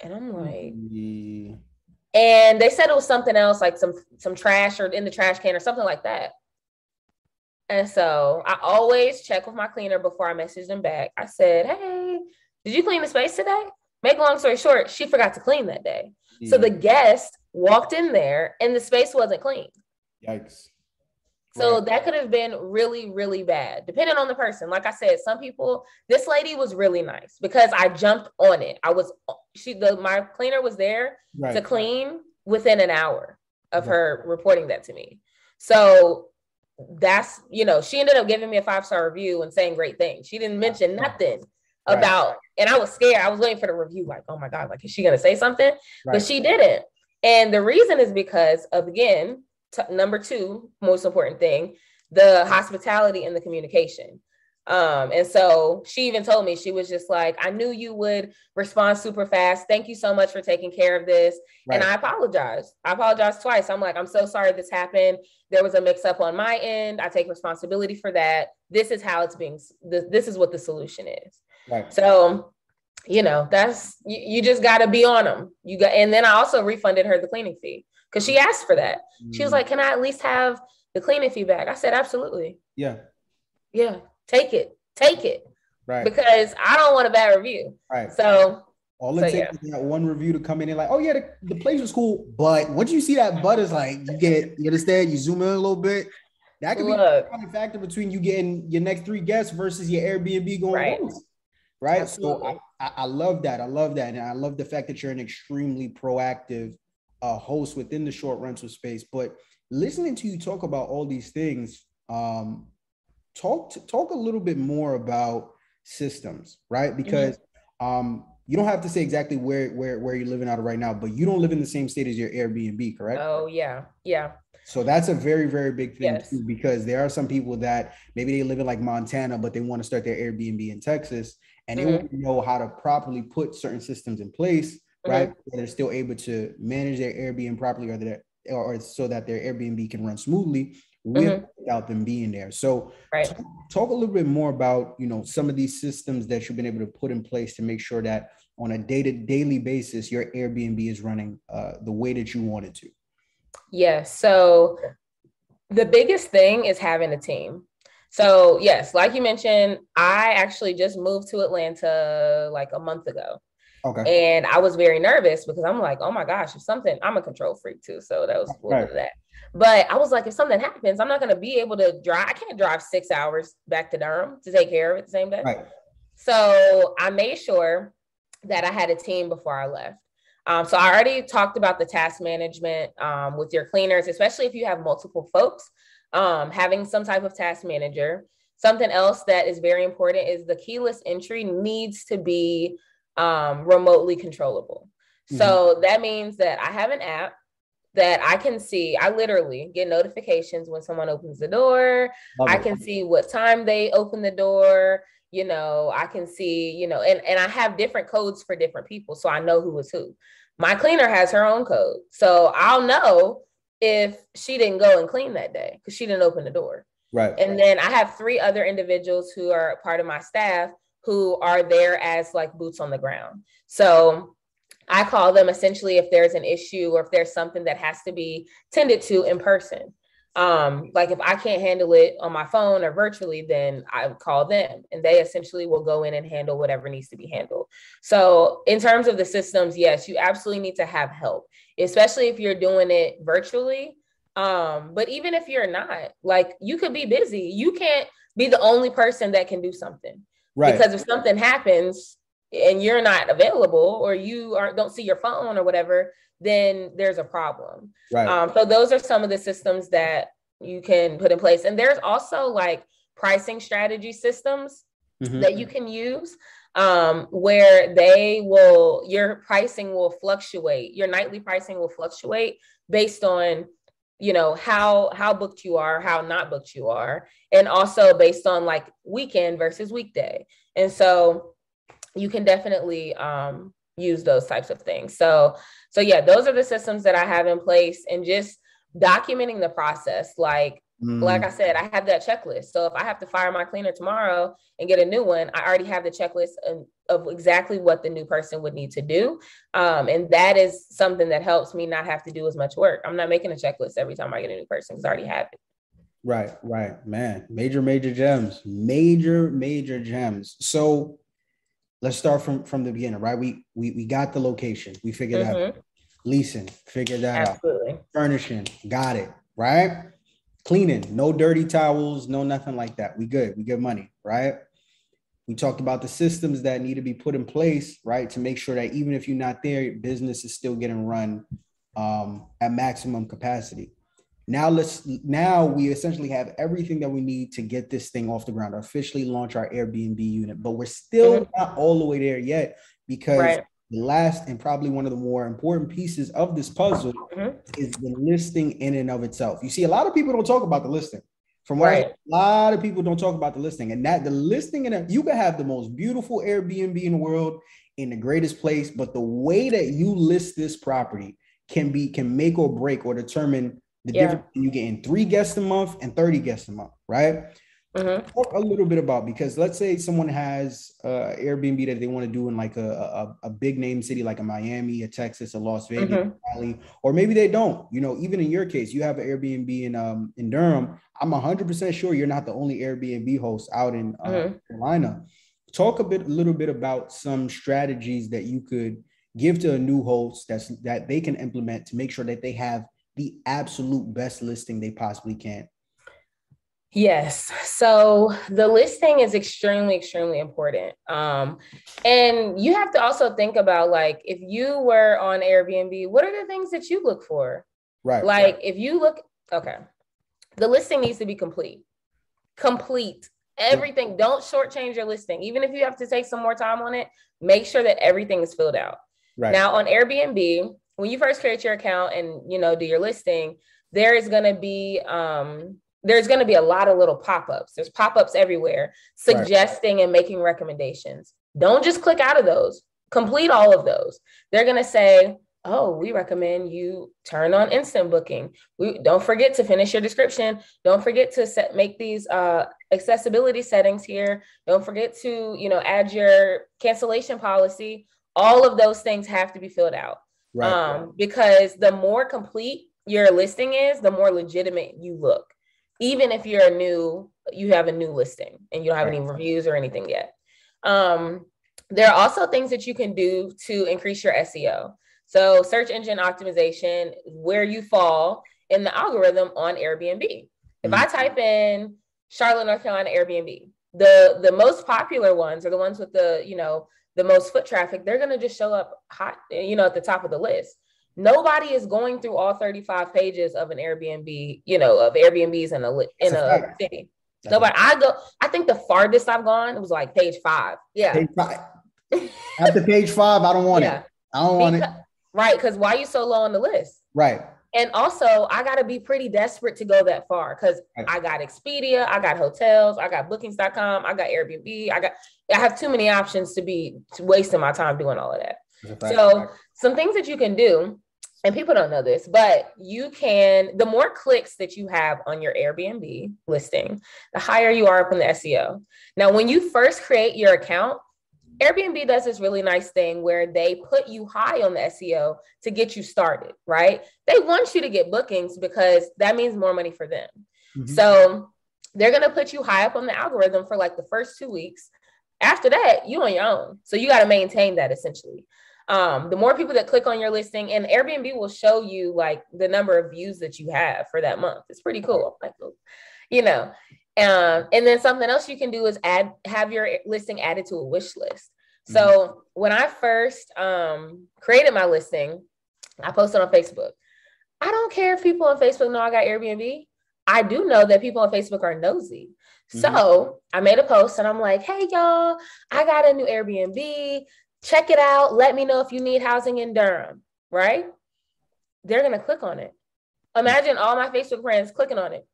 And I'm like, mm-hmm. And they said it was something else, like some some trash or in the trash can or something like that. And so I always check with my cleaner before I message them back. I said, Hey, did you clean the space today? Make long story short, she forgot to clean that day. Yeah. So the guest walked in there and the space wasn't clean. Yikes. So right. that could have been really, really bad, depending on the person. Like I said, some people, this lady was really nice because I jumped on it. I was, she, the, my cleaner was there right. to clean within an hour of right. her reporting that to me. So that's, you know, she ended up giving me a five star review and saying great things. She didn't mention nothing about, and I was scared. I was waiting for the review, like, oh my God, like, is she to say something? But she didn't. And the reason is because of, again, t- number two most important thing the hospitality and the communication um, and so she even told me she was just like, I knew you would respond super fast. Thank you so much for taking care of this. Right. And I apologize. I apologize twice. I'm like, I'm so sorry this happened. There was a mix up on my end. I take responsibility for that. This is how it's being, this, this is what the solution is. Right. So, you know, that's, you, you just got to be on them. You got, and then I also refunded her the cleaning fee because she asked for that. Mm. She was mm. like, "Can I at least have the cleaning feedback?" I said, "Absolutely." Yeah. Yeah. Take it. Take it. Right. Because I don't want a bad review. Right. So. All it so, takes yeah. is that one review to come in and like, oh yeah, the, the place was cool, but once you see that butt is like, you get, you understand, you zoom in a little bit. That could Look. be a factor between you getting your next three guests versus your Airbnb going right. Right. Absolutely. So I, I love that. I love that. And I love the fact that you're an extremely proactive uh, host within the short rental space. But listening to you talk about all these things, um, talk to, talk a little bit more about systems, right? Mm-hmm. Because mm-hmm. um, you don't have to say exactly where where where you're living out of right now, but you don't live in the same state as your Airbnb, correct? Oh yeah, yeah. So that's a very very big thing yes. too, because there are some people that maybe they live in like Montana, but they want to start their Airbnb in Texas, and mm-hmm. they want to know how to properly put certain systems in place right? Mm-hmm. They're still able to manage their Airbnb properly, or that, or so that their Airbnb can run smoothly with mm-hmm. without them being there. So, right. talk, talk a little bit more about you know some of these systems that you've been able to put in place to make sure that on a day to daily basis your Airbnb is running uh, the way that you want it to. Yeah. So the biggest thing is having a team. So yes, like you mentioned, I actually just moved to Atlanta like a month ago. Okay. And I was very nervous because I'm like, oh my gosh, if something, I'm a control freak too. So that was a little right. bit of that. But I was like, if something happens, I'm not going to be able to drive. I can't drive six hours back to Durham to take care of it the same day. Right. So I made sure that I had a team before I left. Um, so I already talked about the task management um, with your cleaners, especially if you have multiple folks, um, having some type of task manager. Something else that is very important is the keyless entry needs to be um, remotely controllable. Mm-hmm. So that means that I have an app that I can see. I literally get notifications when someone opens the door. Love I can see what time they open the door. You know, I can see, you know, and, and I have different codes for different people. So I know who is who. My cleaner has her own code. So I'll know if she didn't go and clean that day because she didn't open the door. Right. And then I have three other individuals who are part of my staff who are there as like boots on the ground. So I call them essentially if there's an issue or if there's something that has to be tended to in person. Um, like if I can't handle it on my phone or virtually, then I call them and they essentially will go in and handle whatever needs to be handled. So, in terms of the systems, yes, you absolutely need to have help, especially if you're doing it virtually. Um, but even if you're not, like you could be busy, you can't be the only person that can do something. Right. Because if something happens and you're not available or you aren't don't see your phone or whatever, then there's a problem. Right. Um, so those are some of the systems that you can put in place. And there's also like pricing strategy systems mm-hmm. that you can use um, where they will, your pricing will fluctuate, your nightly pricing will fluctuate based on you know how how booked you are how not booked you are and also based on like weekend versus weekday. And so you can definitely um, use those types of things. So so yeah those are the systems that i have in place and just documenting the process. Like Mm. Like I said, I have that checklist. So if I have to fire my cleaner tomorrow and get a new one, I already have the checklist of, of exactly what the new person would need to do. Um, and that is something that helps me not have to do as much work. I'm not making a checklist every time I get a new person because I already have it. Right, right, man. Major, major gems. Major, major gems. So let's start from from the beginning, right? We we we got the location. We figured mm-hmm. out leasing, figured that Absolutely. out. Furnishing, got it, right? Cleaning, no dirty towels, no nothing like that. We good. We get money, right? We talked about the systems that need to be put in place, right, to make sure that even if you're not there, business is still getting run um, at maximum capacity. Now let's now we essentially have everything that we need to get this thing off the ground, officially launch our Airbnb unit, but we're still mm-hmm. not all the way there yet because right the last and probably one of the more important pieces of this puzzle mm-hmm. is the listing in and of itself. You see, a lot of people don't talk about the listing. From what right. a lot of people don't talk about the listing, and that the listing in a, you can have the most beautiful Airbnb in the world in the greatest place, but the way that you list this property can be can make or break or determine the yeah. difference you get in three guests a month and 30 guests a month, right? Mm-hmm. Talk a little bit about because let's say someone has uh, Airbnb that they want to do in like a, a, a, big name city like a Miami, a Texas, a Las Vegas, mm-hmm. Valley, or maybe they don't. You know, even in your case, you have an Airbnb in um in Durham. I'm 100 percent sure you're not the only Airbnb host out in uh, mm-hmm. Carolina. Talk a bit, a little bit about some strategies that you could give to a new host that's that they can implement to make sure that they have the absolute best listing they possibly can. Yes. So the listing is extremely, extremely important. Um, and you have to also think about like if you were on Airbnb, what are the things that you look for? Right. Like right. if you look, okay, the listing needs to be complete. Complete. Everything. Don't shortchange your listing. Even if you have to take some more time on it, make sure that everything is filled out. Right. Now on Airbnb, when you first create your account and you know do your listing, there is going to be um there's going to be a lot of little pop-ups. There's pop-ups everywhere suggesting right. and making recommendations. Don't just click out of those. Complete all of those. They're going to say oh we recommend you turn on instant booking. We don't forget to finish your description. Don't forget to set make these uh, accessibility settings here. Don't forget to you know add your cancellation policy. All of those things have to be filled out. Right, um, because the more complete your listing is the more legitimate you look even if you're a new, you have a new listing and you don't have any reviews or anything yet. Um, there are also things that you can do to increase your SEO. So, search engine optimization, where you fall in the algorithm on Airbnb. If mm-hmm. I type in Charlotte, North Carolina Airbnb, the the most popular ones are the ones with the you know the most foot traffic. They're gonna just show up hot, you know, at the top of the list nobody is going through all 35 pages of an Airbnb, you know, of Airbnbs in a in a, city. Nobody. I go. I think the farthest I've gone it was like page five. Yeah. Page five. After page five, I don't want yeah. it. I don't want because, it. Right, because why are you so low on the list? Right. And also, I got to be pretty desperate to go that far because right. I got Expedia, I got hotels, I got bookings.com, I got Airbnb, I got, I have too many options to be wasting my time doing all of that. So, some things that you can do and people don't know this, but you can, the more clicks that you have on your Airbnb listing, the higher you are up in the SEO. Now, when you first create your account, Airbnb does this really nice thing where they put you high on the SEO to get you started, right? They want you to get bookings because that means more money for them. Mm-hmm. So they're going to put you high up on the algorithm for like the first two weeks. After that, you on your own. So you got to maintain that essentially um, the more people that click on your listing and Airbnb will show you like the number of views that you have for that month. It's pretty cool. Like, you know, um, and then something else you can do is add, have your listing added to a wish list. So mm-hmm. when I first um, created my listing, I posted on Facebook. I don't care if people on Facebook know I got Airbnb. I do know that people on Facebook are nosy. Mm-hmm. So I made a post and I'm like, hey, y'all, I got a new Airbnb. Check it out. Let me know if you need housing in Durham, right? They're going to click on it. Imagine all my Facebook friends clicking on it.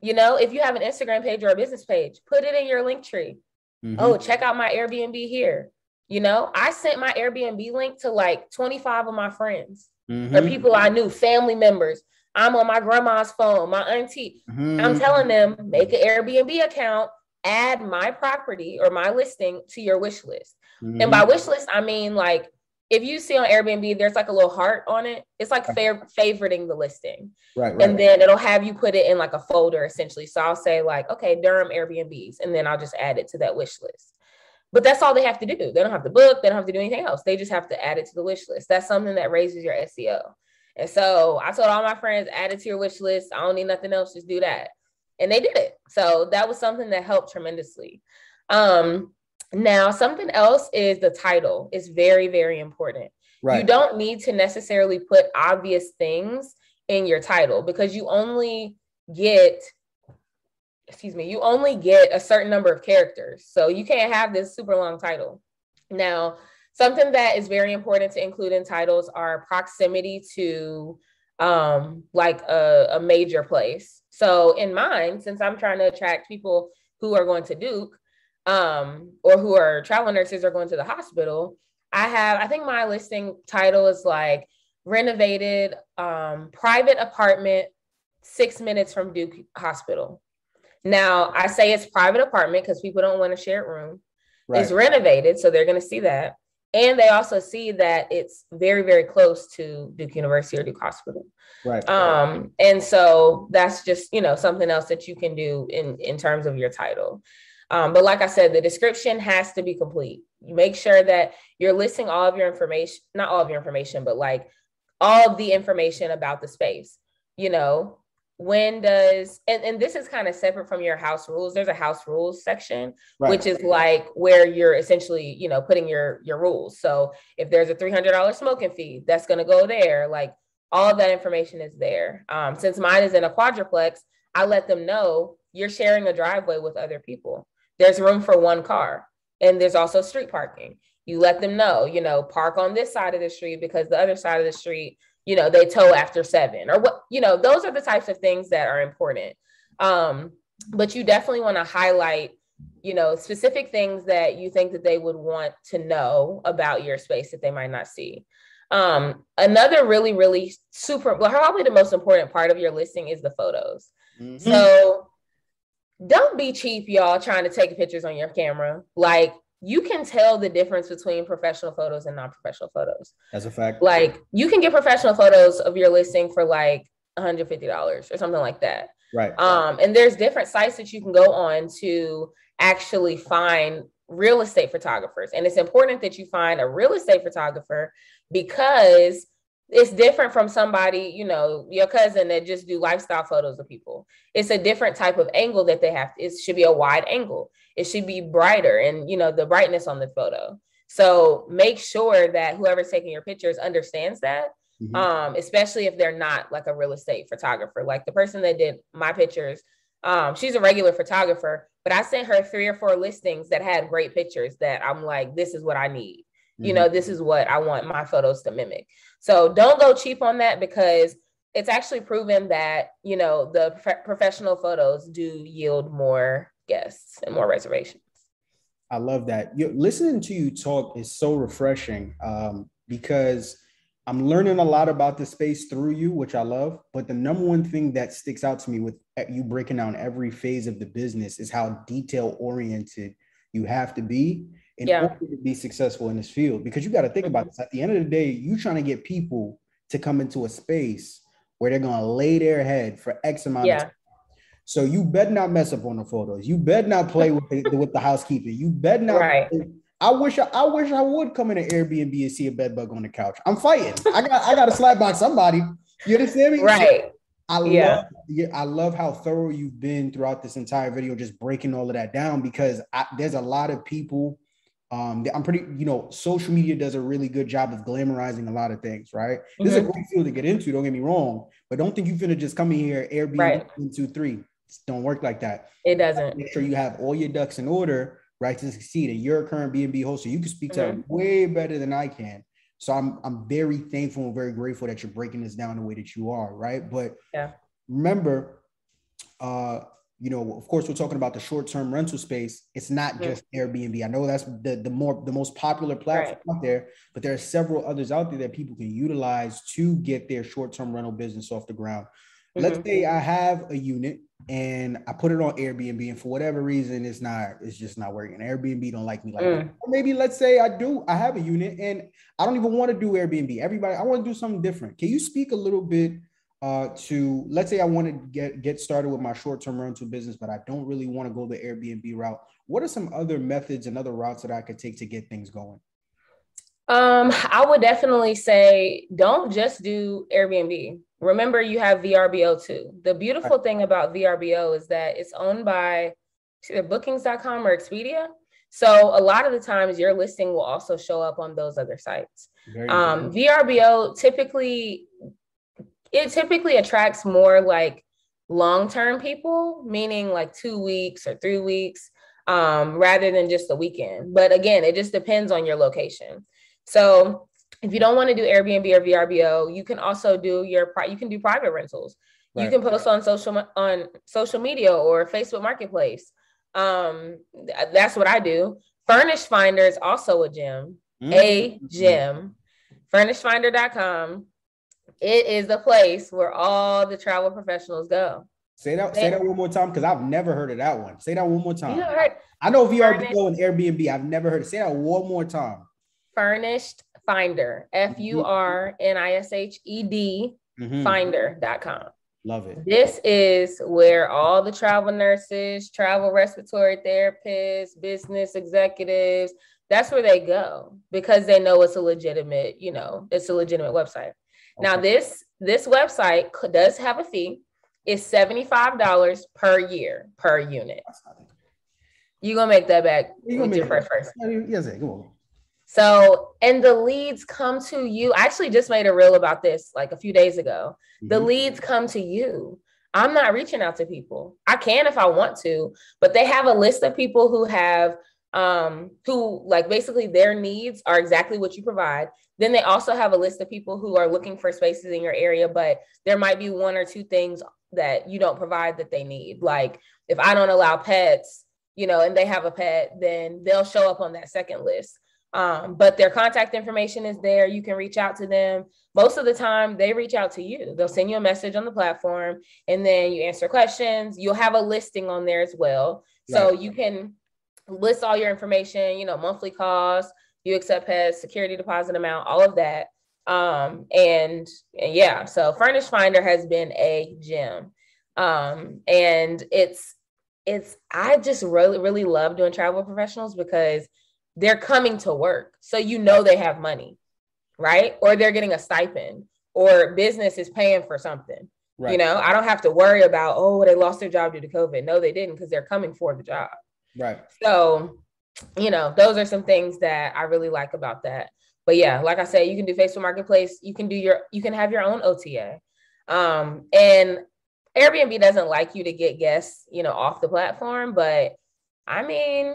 You know, if you have an Instagram page or a business page, put it in your Linktree. Mm-hmm. Oh, check out my Airbnb here. You know, I sent my Airbnb link to like 25 of my friends mm-hmm. or people I knew, family members. I'm on my grandma's phone, my auntie. Mm-hmm. I'm telling them, make an Airbnb account, add my property or my listing to your wish list. Mm-hmm. And by wish list, I mean like if you see on Airbnb, there's like a little heart on it. It's like fair favoriting the listing. Right, right. And then it'll have you put it in like a folder essentially. So I'll say like, okay, Durham Airbnbs, and then I'll just add it to that wish list. But that's all they have to do. They don't have to book, they don't have to do anything else. They just have to add it to the wish list. That's something that raises your SEO. And so I told all my friends, add it to your wish list. I don't need nothing else, just do that. And they did it. So that was something that helped tremendously. Um, now, something else is the title is very, very important. Right. You don't need to necessarily put obvious things in your title because you only get excuse me, you only get a certain number of characters. So you can't have this super long title. Now, something that is very important to include in titles are proximity to um, like a, a major place. So in mine, since I'm trying to attract people who are going to Duke um, or who are travel nurses or going to the hospital, I have, I think my listing title is like renovated um, private apartment six minutes from Duke Hospital. Now, I say it's private apartment because people don't want to share a room. Right. It's renovated, so they're going to see that. And they also see that it's very, very close to Duke University or Duke Hospital. Right. Um, and so that's just, you know, something else that you can do in, in terms of your title. Um, but like I said, the description has to be complete. You make sure that you're listing all of your information, not all of your information, but like all of the information about the space. You know, when does and, and this is kind of separate from your house rules there's a house rules section right. which is like where you're essentially you know putting your your rules so if there's a $300 smoking fee that's going to go there like all of that information is there um, since mine is in a quadruplex i let them know you're sharing a driveway with other people there's room for one car. And there's also street parking. You let them know you know park on this side of the street because the other side of the street you know they tow after seven or what you know those are the types of things that are important. Um but you definitely want to highlight you know specific things that you think that they would want to know about your space that they might not see. Um another really really super well probably the most important part of your listing is the photos. Mm-hmm. so don't be cheap y'all trying to take pictures on your camera like you can tell the difference between professional photos and non-professional photos. That's a fact. Like you can get professional photos of your listing for like $150 or something like that. Right. Um, and there's different sites that you can go on to actually find real estate photographers. And it's important that you find a real estate photographer because it's different from somebody, you know, your cousin that just do lifestyle photos of people. It's a different type of angle that they have. It should be a wide angle. It should be brighter and, you know, the brightness on the photo. So make sure that whoever's taking your pictures understands that, mm-hmm. um, especially if they're not like a real estate photographer. Like the person that did my pictures, um, she's a regular photographer, but I sent her three or four listings that had great pictures that I'm like, this is what I need. Mm-hmm. You know, this is what I want my photos to mimic. So don't go cheap on that because it's actually proven that, you know, the prof- professional photos do yield more guests and more reservations. I love that. You, listening to you talk is so refreshing um, because I'm learning a lot about the space through you, which I love. But the number one thing that sticks out to me with you breaking down every phase of the business is how detail oriented you have to be in yeah. order to be successful in this field. Because you got to think mm-hmm. about this. At the end of the day, you trying to get people to come into a space where they're gonna lay their head for X amount yeah. of time. So you better not mess up on the photos. You better not play with the, with the housekeeping. You better not. Right. I wish I, I wish I would come in an Airbnb and see a bed bug on the couch. I'm fighting. I got I got to slap by somebody. You understand me? Right. I yeah. love I love how thorough you've been throughout this entire video, just breaking all of that down because I, there's a lot of people um, I'm pretty, you know, social media does a really good job of glamorizing a lot of things, right? Mm-hmm. This is a mm-hmm. great field to get into, don't get me wrong, but don't think you're gonna just come in here, Airbnb right. one, two, three. don't work like that. It doesn't. Make sure you have all your ducks in order, right, to succeed. And you're a current B&B host, so you can speak to mm-hmm. that way better than I can. So I'm I'm very thankful and very grateful that you're breaking this down the way that you are, right? But yeah, remember, uh, you know, of course, we're talking about the short-term rental space. It's not mm-hmm. just Airbnb. I know that's the the more the most popular platform right. out there, but there are several others out there that people can utilize to get their short-term rental business off the ground. Mm-hmm. Let's say I have a unit and I put it on Airbnb, and for whatever reason, it's not, it's just not working. Airbnb don't like me like mm. Or maybe let's say I do, I have a unit and I don't even want to do Airbnb. Everybody, I want to do something different. Can you speak a little bit uh, to let's say I want to get get started with my short-term rental business, but I don't really want to go the Airbnb route. What are some other methods and other routes that I could take to get things going? Um, I would definitely say don't just do Airbnb. Remember, you have VRBO too. The beautiful thing about VRBO is that it's owned by either bookings.com or Expedia. So a lot of the times your listing will also show up on those other sites. Um, VRBO typically it typically attracts more like long-term people, meaning like two weeks or three weeks, um, rather than just a weekend. But again, it just depends on your location. So if you don't want to do Airbnb or VRBO, you can also do your you can do private rentals. Right. You can post on social on social media or Facebook Marketplace. Um, that's what I do. Furnished Finder is also a gym, mm-hmm. a gym. Furnishedfinder.com it is the place where all the travel professionals go. Say that. Say that one more time, because I've never heard of that one. Say that one more time. I know VRBO and Airbnb. I've never heard. It. Say that one more time. Furnished Finder. F U R N I S H E D mm-hmm. Finder.com. Love it. This is where all the travel nurses, travel respiratory therapists, business executives, that's where they go because they know it's a legitimate, you know, it's a legitimate website. Now this this website does have a fee. It's $75 per year per unit. You're gonna make that back you with your first. Yes, come on. So, and the leads come to you. I actually just made a reel about this like a few days ago. Mm-hmm. The leads come to you. I'm not reaching out to people. I can if I want to, but they have a list of people who have um who like basically their needs are exactly what you provide. Then they also have a list of people who are looking for spaces in your area but there might be one or two things that you don't provide that they need. Like if i don't allow pets you know and they have a pet then they'll show up on that second list. Um, but their contact information is there. You can reach out to them. Most of the time they reach out to you. They'll send you a message on the platform and then you answer questions. You'll have a listing on there as well. So right. you can list all your information, you know, monthly costs, you accept pets, security deposit amount, all of that. Um, and, and yeah, so Furnished Finder has been a gem. Um, and it's it's I just really, really love doing travel professionals because they're coming to work. So you know they have money, right? Or they're getting a stipend or business is paying for something. Right. You know, I don't have to worry about, oh, they lost their job due to COVID. No, they didn't because they're coming for the job. Right. So, you know, those are some things that I really like about that. But yeah, like I said, you can do Facebook Marketplace. You can do your, you can have your own OTA. Um, and Airbnb doesn't like you to get guests, you know, off the platform. But I mean,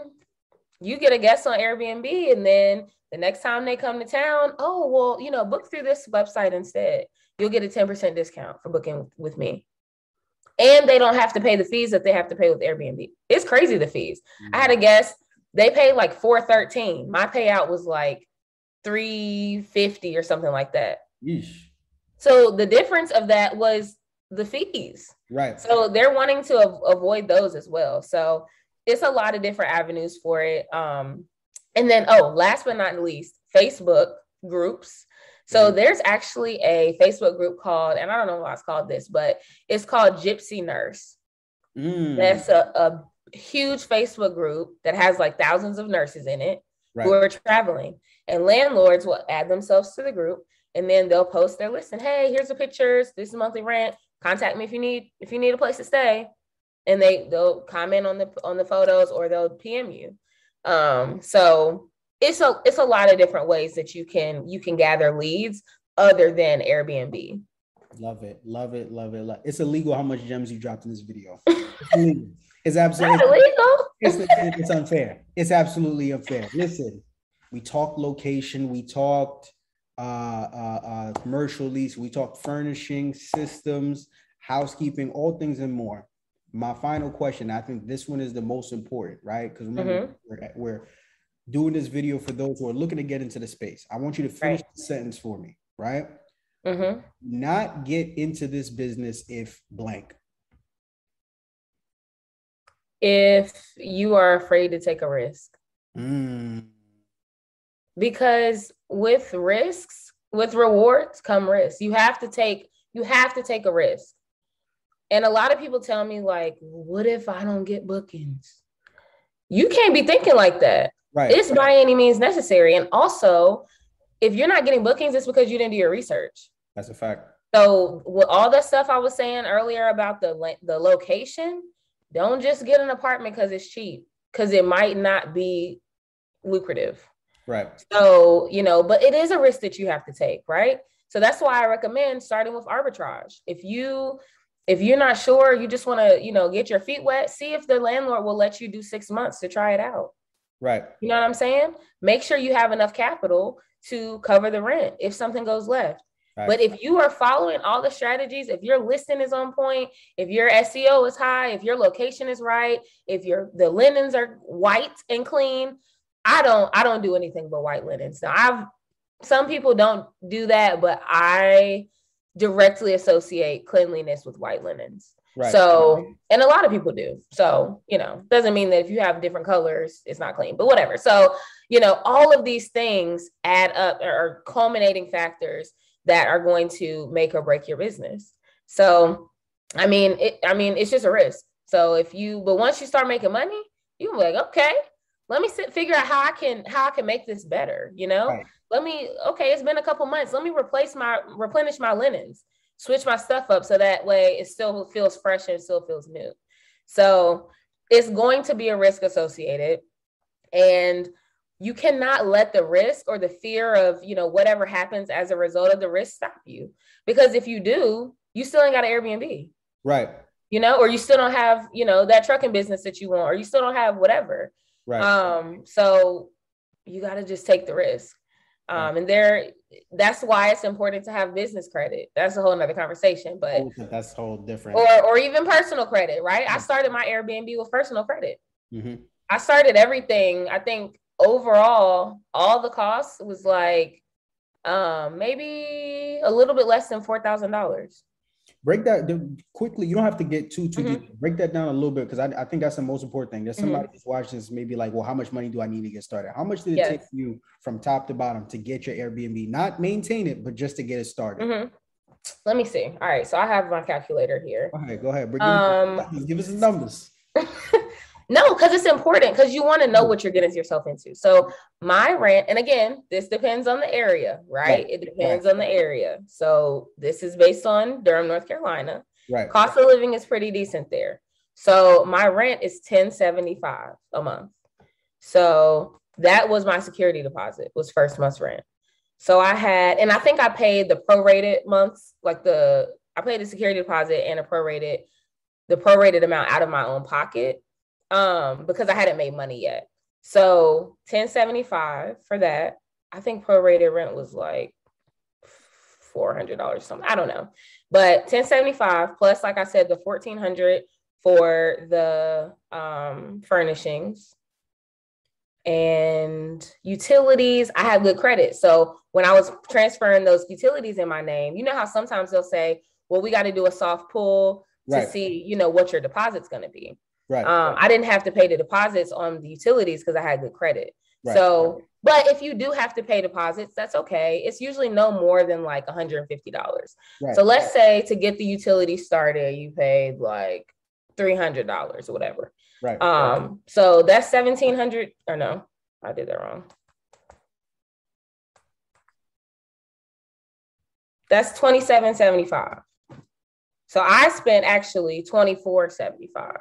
you get a guest on Airbnb, and then the next time they come to town, oh well, you know, book through this website instead. You'll get a ten percent discount for booking with me and they don't have to pay the fees that they have to pay with Airbnb. It's crazy the fees. Mm-hmm. I had a guest, they paid like 413. My payout was like 350 or something like that. Yeesh. So the difference of that was the fees. Right. So they're wanting to avoid those as well. So it's a lot of different avenues for it. Um, and then, oh, last but not least, Facebook groups. So mm-hmm. there's actually a Facebook group called, and I don't know why it's called this, but it's called Gypsy Nurse. Mm. That's a, a huge Facebook group that has like thousands of nurses in it right. who are traveling. And landlords will add themselves to the group and then they'll post their list and hey, here's the pictures, this is monthly rent. Contact me if you need if you need a place to stay. And they they'll comment on the on the photos or they'll PM you. Um, so it's a it's a lot of different ways that you can you can gather leads other than Airbnb. Love it, love it, love it. Love it. It's illegal how much gems you dropped in this video. it's absolutely illegal. It's, it's unfair. It's absolutely unfair. Listen, we talked location, we talked uh, uh, uh, commercial lease, we talked furnishing systems, housekeeping, all things and more. My final question, I think this one is the most important, right? Because remember, mm-hmm. we're, we're, doing this video for those who are looking to get into the space. I want you to finish right. the sentence for me, right? Mm-hmm. Not get into this business if blank. If you are afraid to take a risk. Mm. Because with risks, with rewards come risks. You have to take you have to take a risk. And a lot of people tell me like, what if I don't get bookings? You can't be thinking like that. Right. It's by any means necessary. And also, if you're not getting bookings, it's because you didn't do your research. That's a fact. So with all that stuff I was saying earlier about the the location, don't just get an apartment because it's cheap, because it might not be lucrative. Right. So, you know, but it is a risk that you have to take, right? So that's why I recommend starting with arbitrage. If you if you're not sure, you just want to, you know, get your feet wet, see if the landlord will let you do 6 months to try it out. Right. You know what I'm saying? Make sure you have enough capital to cover the rent if something goes left. Right. But if you are following all the strategies, if your listing is on point, if your SEO is high, if your location is right, if your the linens are white and clean, I don't I don't do anything but white linens. Now I've some people don't do that, but I directly associate cleanliness with white linens. Right. So, and a lot of people do. So, you know, doesn't mean that if you have different colors, it's not clean, but whatever. So, you know, all of these things add up or culminating factors that are going to make or break your business. So, I mean, it, I mean, it's just a risk. So if you, but once you start making money, you be like, okay, let me sit, figure out how I can how I can make this better. You know, right. let me okay. It's been a couple months. Let me replace my replenish my linens, switch my stuff up so that way it still feels fresh and still feels new. So it's going to be a risk associated, and you cannot let the risk or the fear of you know whatever happens as a result of the risk stop you because if you do, you still ain't got an Airbnb. Right. You know, or you still don't have, you know, that trucking business that you want, or you still don't have whatever. Right. Um, so you got to just take the risk. Um, and there, that's why it's important to have business credit. That's a whole nother conversation, but oh, that's whole different. Or, or even personal credit, right? I started my Airbnb with personal credit. Mm-hmm. I started everything. I think overall, all the costs was like um, maybe a little bit less than four thousand dollars break that quickly. You don't have to get too too mm-hmm. deep. Break that down a little bit because I, I think that's the most important thing. There's somebody mm-hmm. who's watching this, maybe like, well, how much money do I need to get started? How much did it yes. take you from top to bottom to get your Airbnb? Not maintain it, but just to get it started. Mm-hmm. Let me see. All right, so I have my calculator here. Go ahead, go ahead. Bring um, give us the numbers. No, because it's important because you want to know what you're getting yourself into. So my rent, and again, this depends on the area, right? It depends on the area. So this is based on Durham, North Carolina. Right. Cost of living is pretty decent there. So my rent is 1075 a month. So that was my security deposit, was first month's rent. So I had, and I think I paid the prorated months, like the I paid the security deposit and a prorated, the prorated amount out of my own pocket um, because I hadn't made money yet. So 1075 for that. I think prorated rent was like $400 something. I don't know. But 1075 plus, like I said, the 1400 for the um, furnishings and utilities. I have good credit. So when I was transferring those utilities in my name, you know how sometimes they'll say, well, we got to do a soft pull to see, you know, what your deposit's going to be. Right. Um, I didn't have to pay the deposits on the utilities because I had good credit. Right. So, but if you do have to pay deposits, that's okay. It's usually no more than like $150. Right. So let's say to get the utility started, you paid like $300 or whatever. Right. Um, so that's 1700 or no, I did that wrong. That's 2775. So I spent actually 2475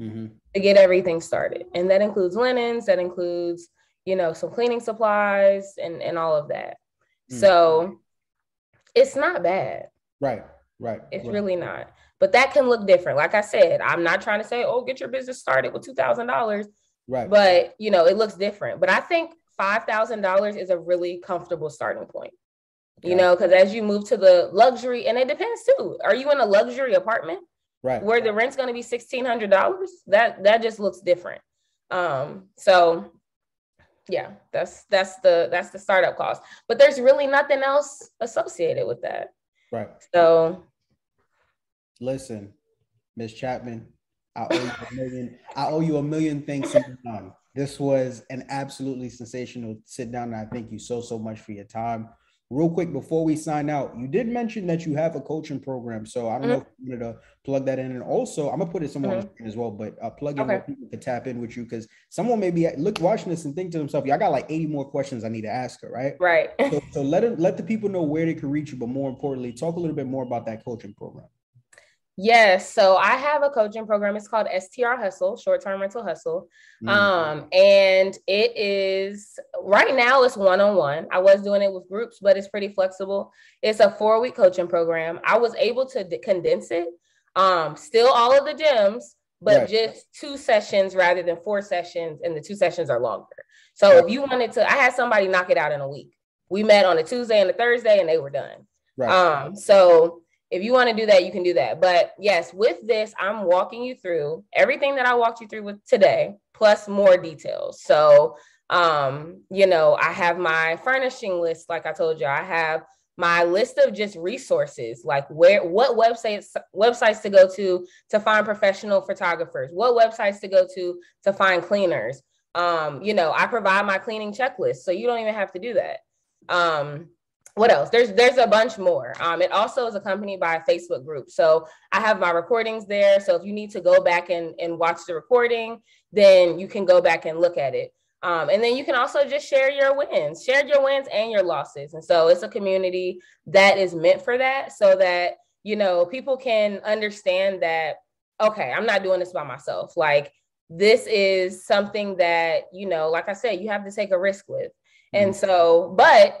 mm-hmm. to get everything started. And that includes linens, that includes, you know, some cleaning supplies and, and all of that. Mm-hmm. So it's not bad. Right, right. It's right. really not. but that can look different. Like I said, I'm not trying to say, oh, get your business started with $2,000. Right. But, you know, it looks different. But I think $5,000 is a really comfortable starting point. You know, because as you move to the luxury, and it depends too. Are you in a luxury apartment? Right. Where the rent's going to be $1,600? That that just looks different. Um, so yeah, that's that's the that's the startup cost. But there's really nothing else associated with that. Right. So listen, Miss Chapman, I owe you a million. I owe you a million thanks. This was an absolutely sensational sit down, and I thank you so so much for your time real quick before we sign out, you did mention that you have a coaching program. So I don't mm-hmm. know if you wanted to plug that in. And also, I'm gonna put it somewhere mm-hmm. as well, but uh, plug in okay. where people can tap in with you because someone may be look watching this and think to themselves, "Yeah, I got like 80 more questions I need to ask her." Right. Right. so, so let it, let the people know where they can reach you, but more importantly, talk a little bit more about that coaching program. Yes. So I have a coaching program. It's called STR Hustle, short term rental hustle. Mm-hmm. Um, and it is right now it's one on one. I was doing it with groups, but it's pretty flexible. It's a four week coaching program. I was able to d- condense it. Um, still all of the gems, but right. just two sessions rather than four sessions, and the two sessions are longer. So right. if you wanted to, I had somebody knock it out in a week. We met on a Tuesday and a Thursday, and they were done. Right. Um, so if you want to do that, you can do that. But yes, with this, I'm walking you through everything that I walked you through with today, plus more details. So, um, you know, I have my furnishing list, like I told you, I have my list of just resources, like where, what websites, websites to go to to find professional photographers, what websites to go to to find cleaners. Um, you know, I provide my cleaning checklist, so you don't even have to do that. Um, what else? There's there's a bunch more. Um, it also is accompanied by a Facebook group. So I have my recordings there. So if you need to go back and, and watch the recording, then you can go back and look at it. Um, and then you can also just share your wins, share your wins and your losses. And so it's a community that is meant for that, so that you know people can understand that okay, I'm not doing this by myself. Like this is something that you know, like I said, you have to take a risk with. And mm-hmm. so, but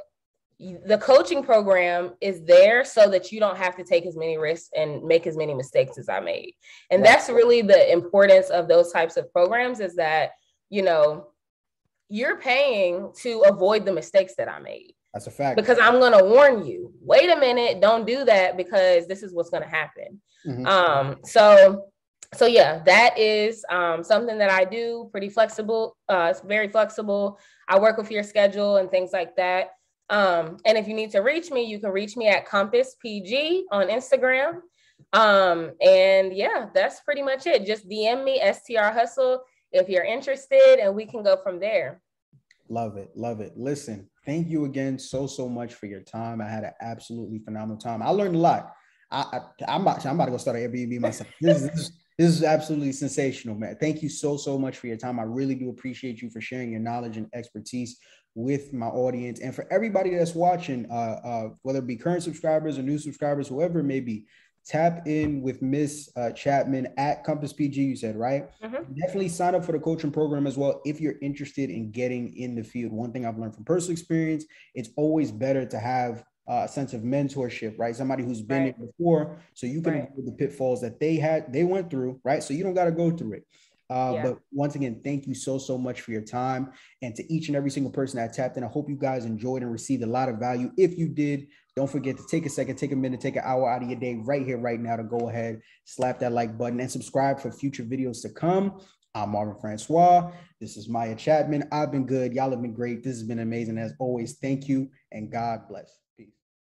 the coaching program is there so that you don't have to take as many risks and make as many mistakes as I made. And right. that's really the importance of those types of programs is that, you know, you're paying to avoid the mistakes that I made. That's a fact. Because I'm going to warn you. Wait a minute, don't do that because this is what's going to happen. Mm-hmm. Um so so yeah, that is um, something that I do pretty flexible. Uh, it's very flexible. I work with your schedule and things like that. Um, and if you need to reach me, you can reach me at Compass PG on Instagram. Um, and yeah, that's pretty much it. Just DM me STR Hustle if you're interested, and we can go from there. Love it, love it. Listen, thank you again so so much for your time. I had an absolutely phenomenal time. I learned a lot. I, I am about I'm about to go start an Airbnb myself. This is this is absolutely sensational, man. Thank you so so much for your time. I really do appreciate you for sharing your knowledge and expertise with my audience and for everybody that's watching, uh, uh, whether it be current subscribers or new subscribers, whoever it may be, tap in with Miss uh, Chapman at Compass PG. You said right. Mm-hmm. Definitely sign up for the coaching program as well if you're interested in getting in the field. One thing I've learned from personal experience, it's always better to have a sense of mentorship, right? Somebody who's been right. it before, so you can right. avoid the pitfalls that they had, they went through, right? So you don't got to go through it. Uh, yeah. But once again, thank you so, so much for your time. And to each and every single person that tapped in, I hope you guys enjoyed and received a lot of value. If you did, don't forget to take a second, take a minute, take an hour out of your day right here, right now to go ahead, slap that like button and subscribe for future videos to come. I'm Marvin Francois. This is Maya Chapman. I've been good. Y'all have been great. This has been amazing. As always, thank you and God bless.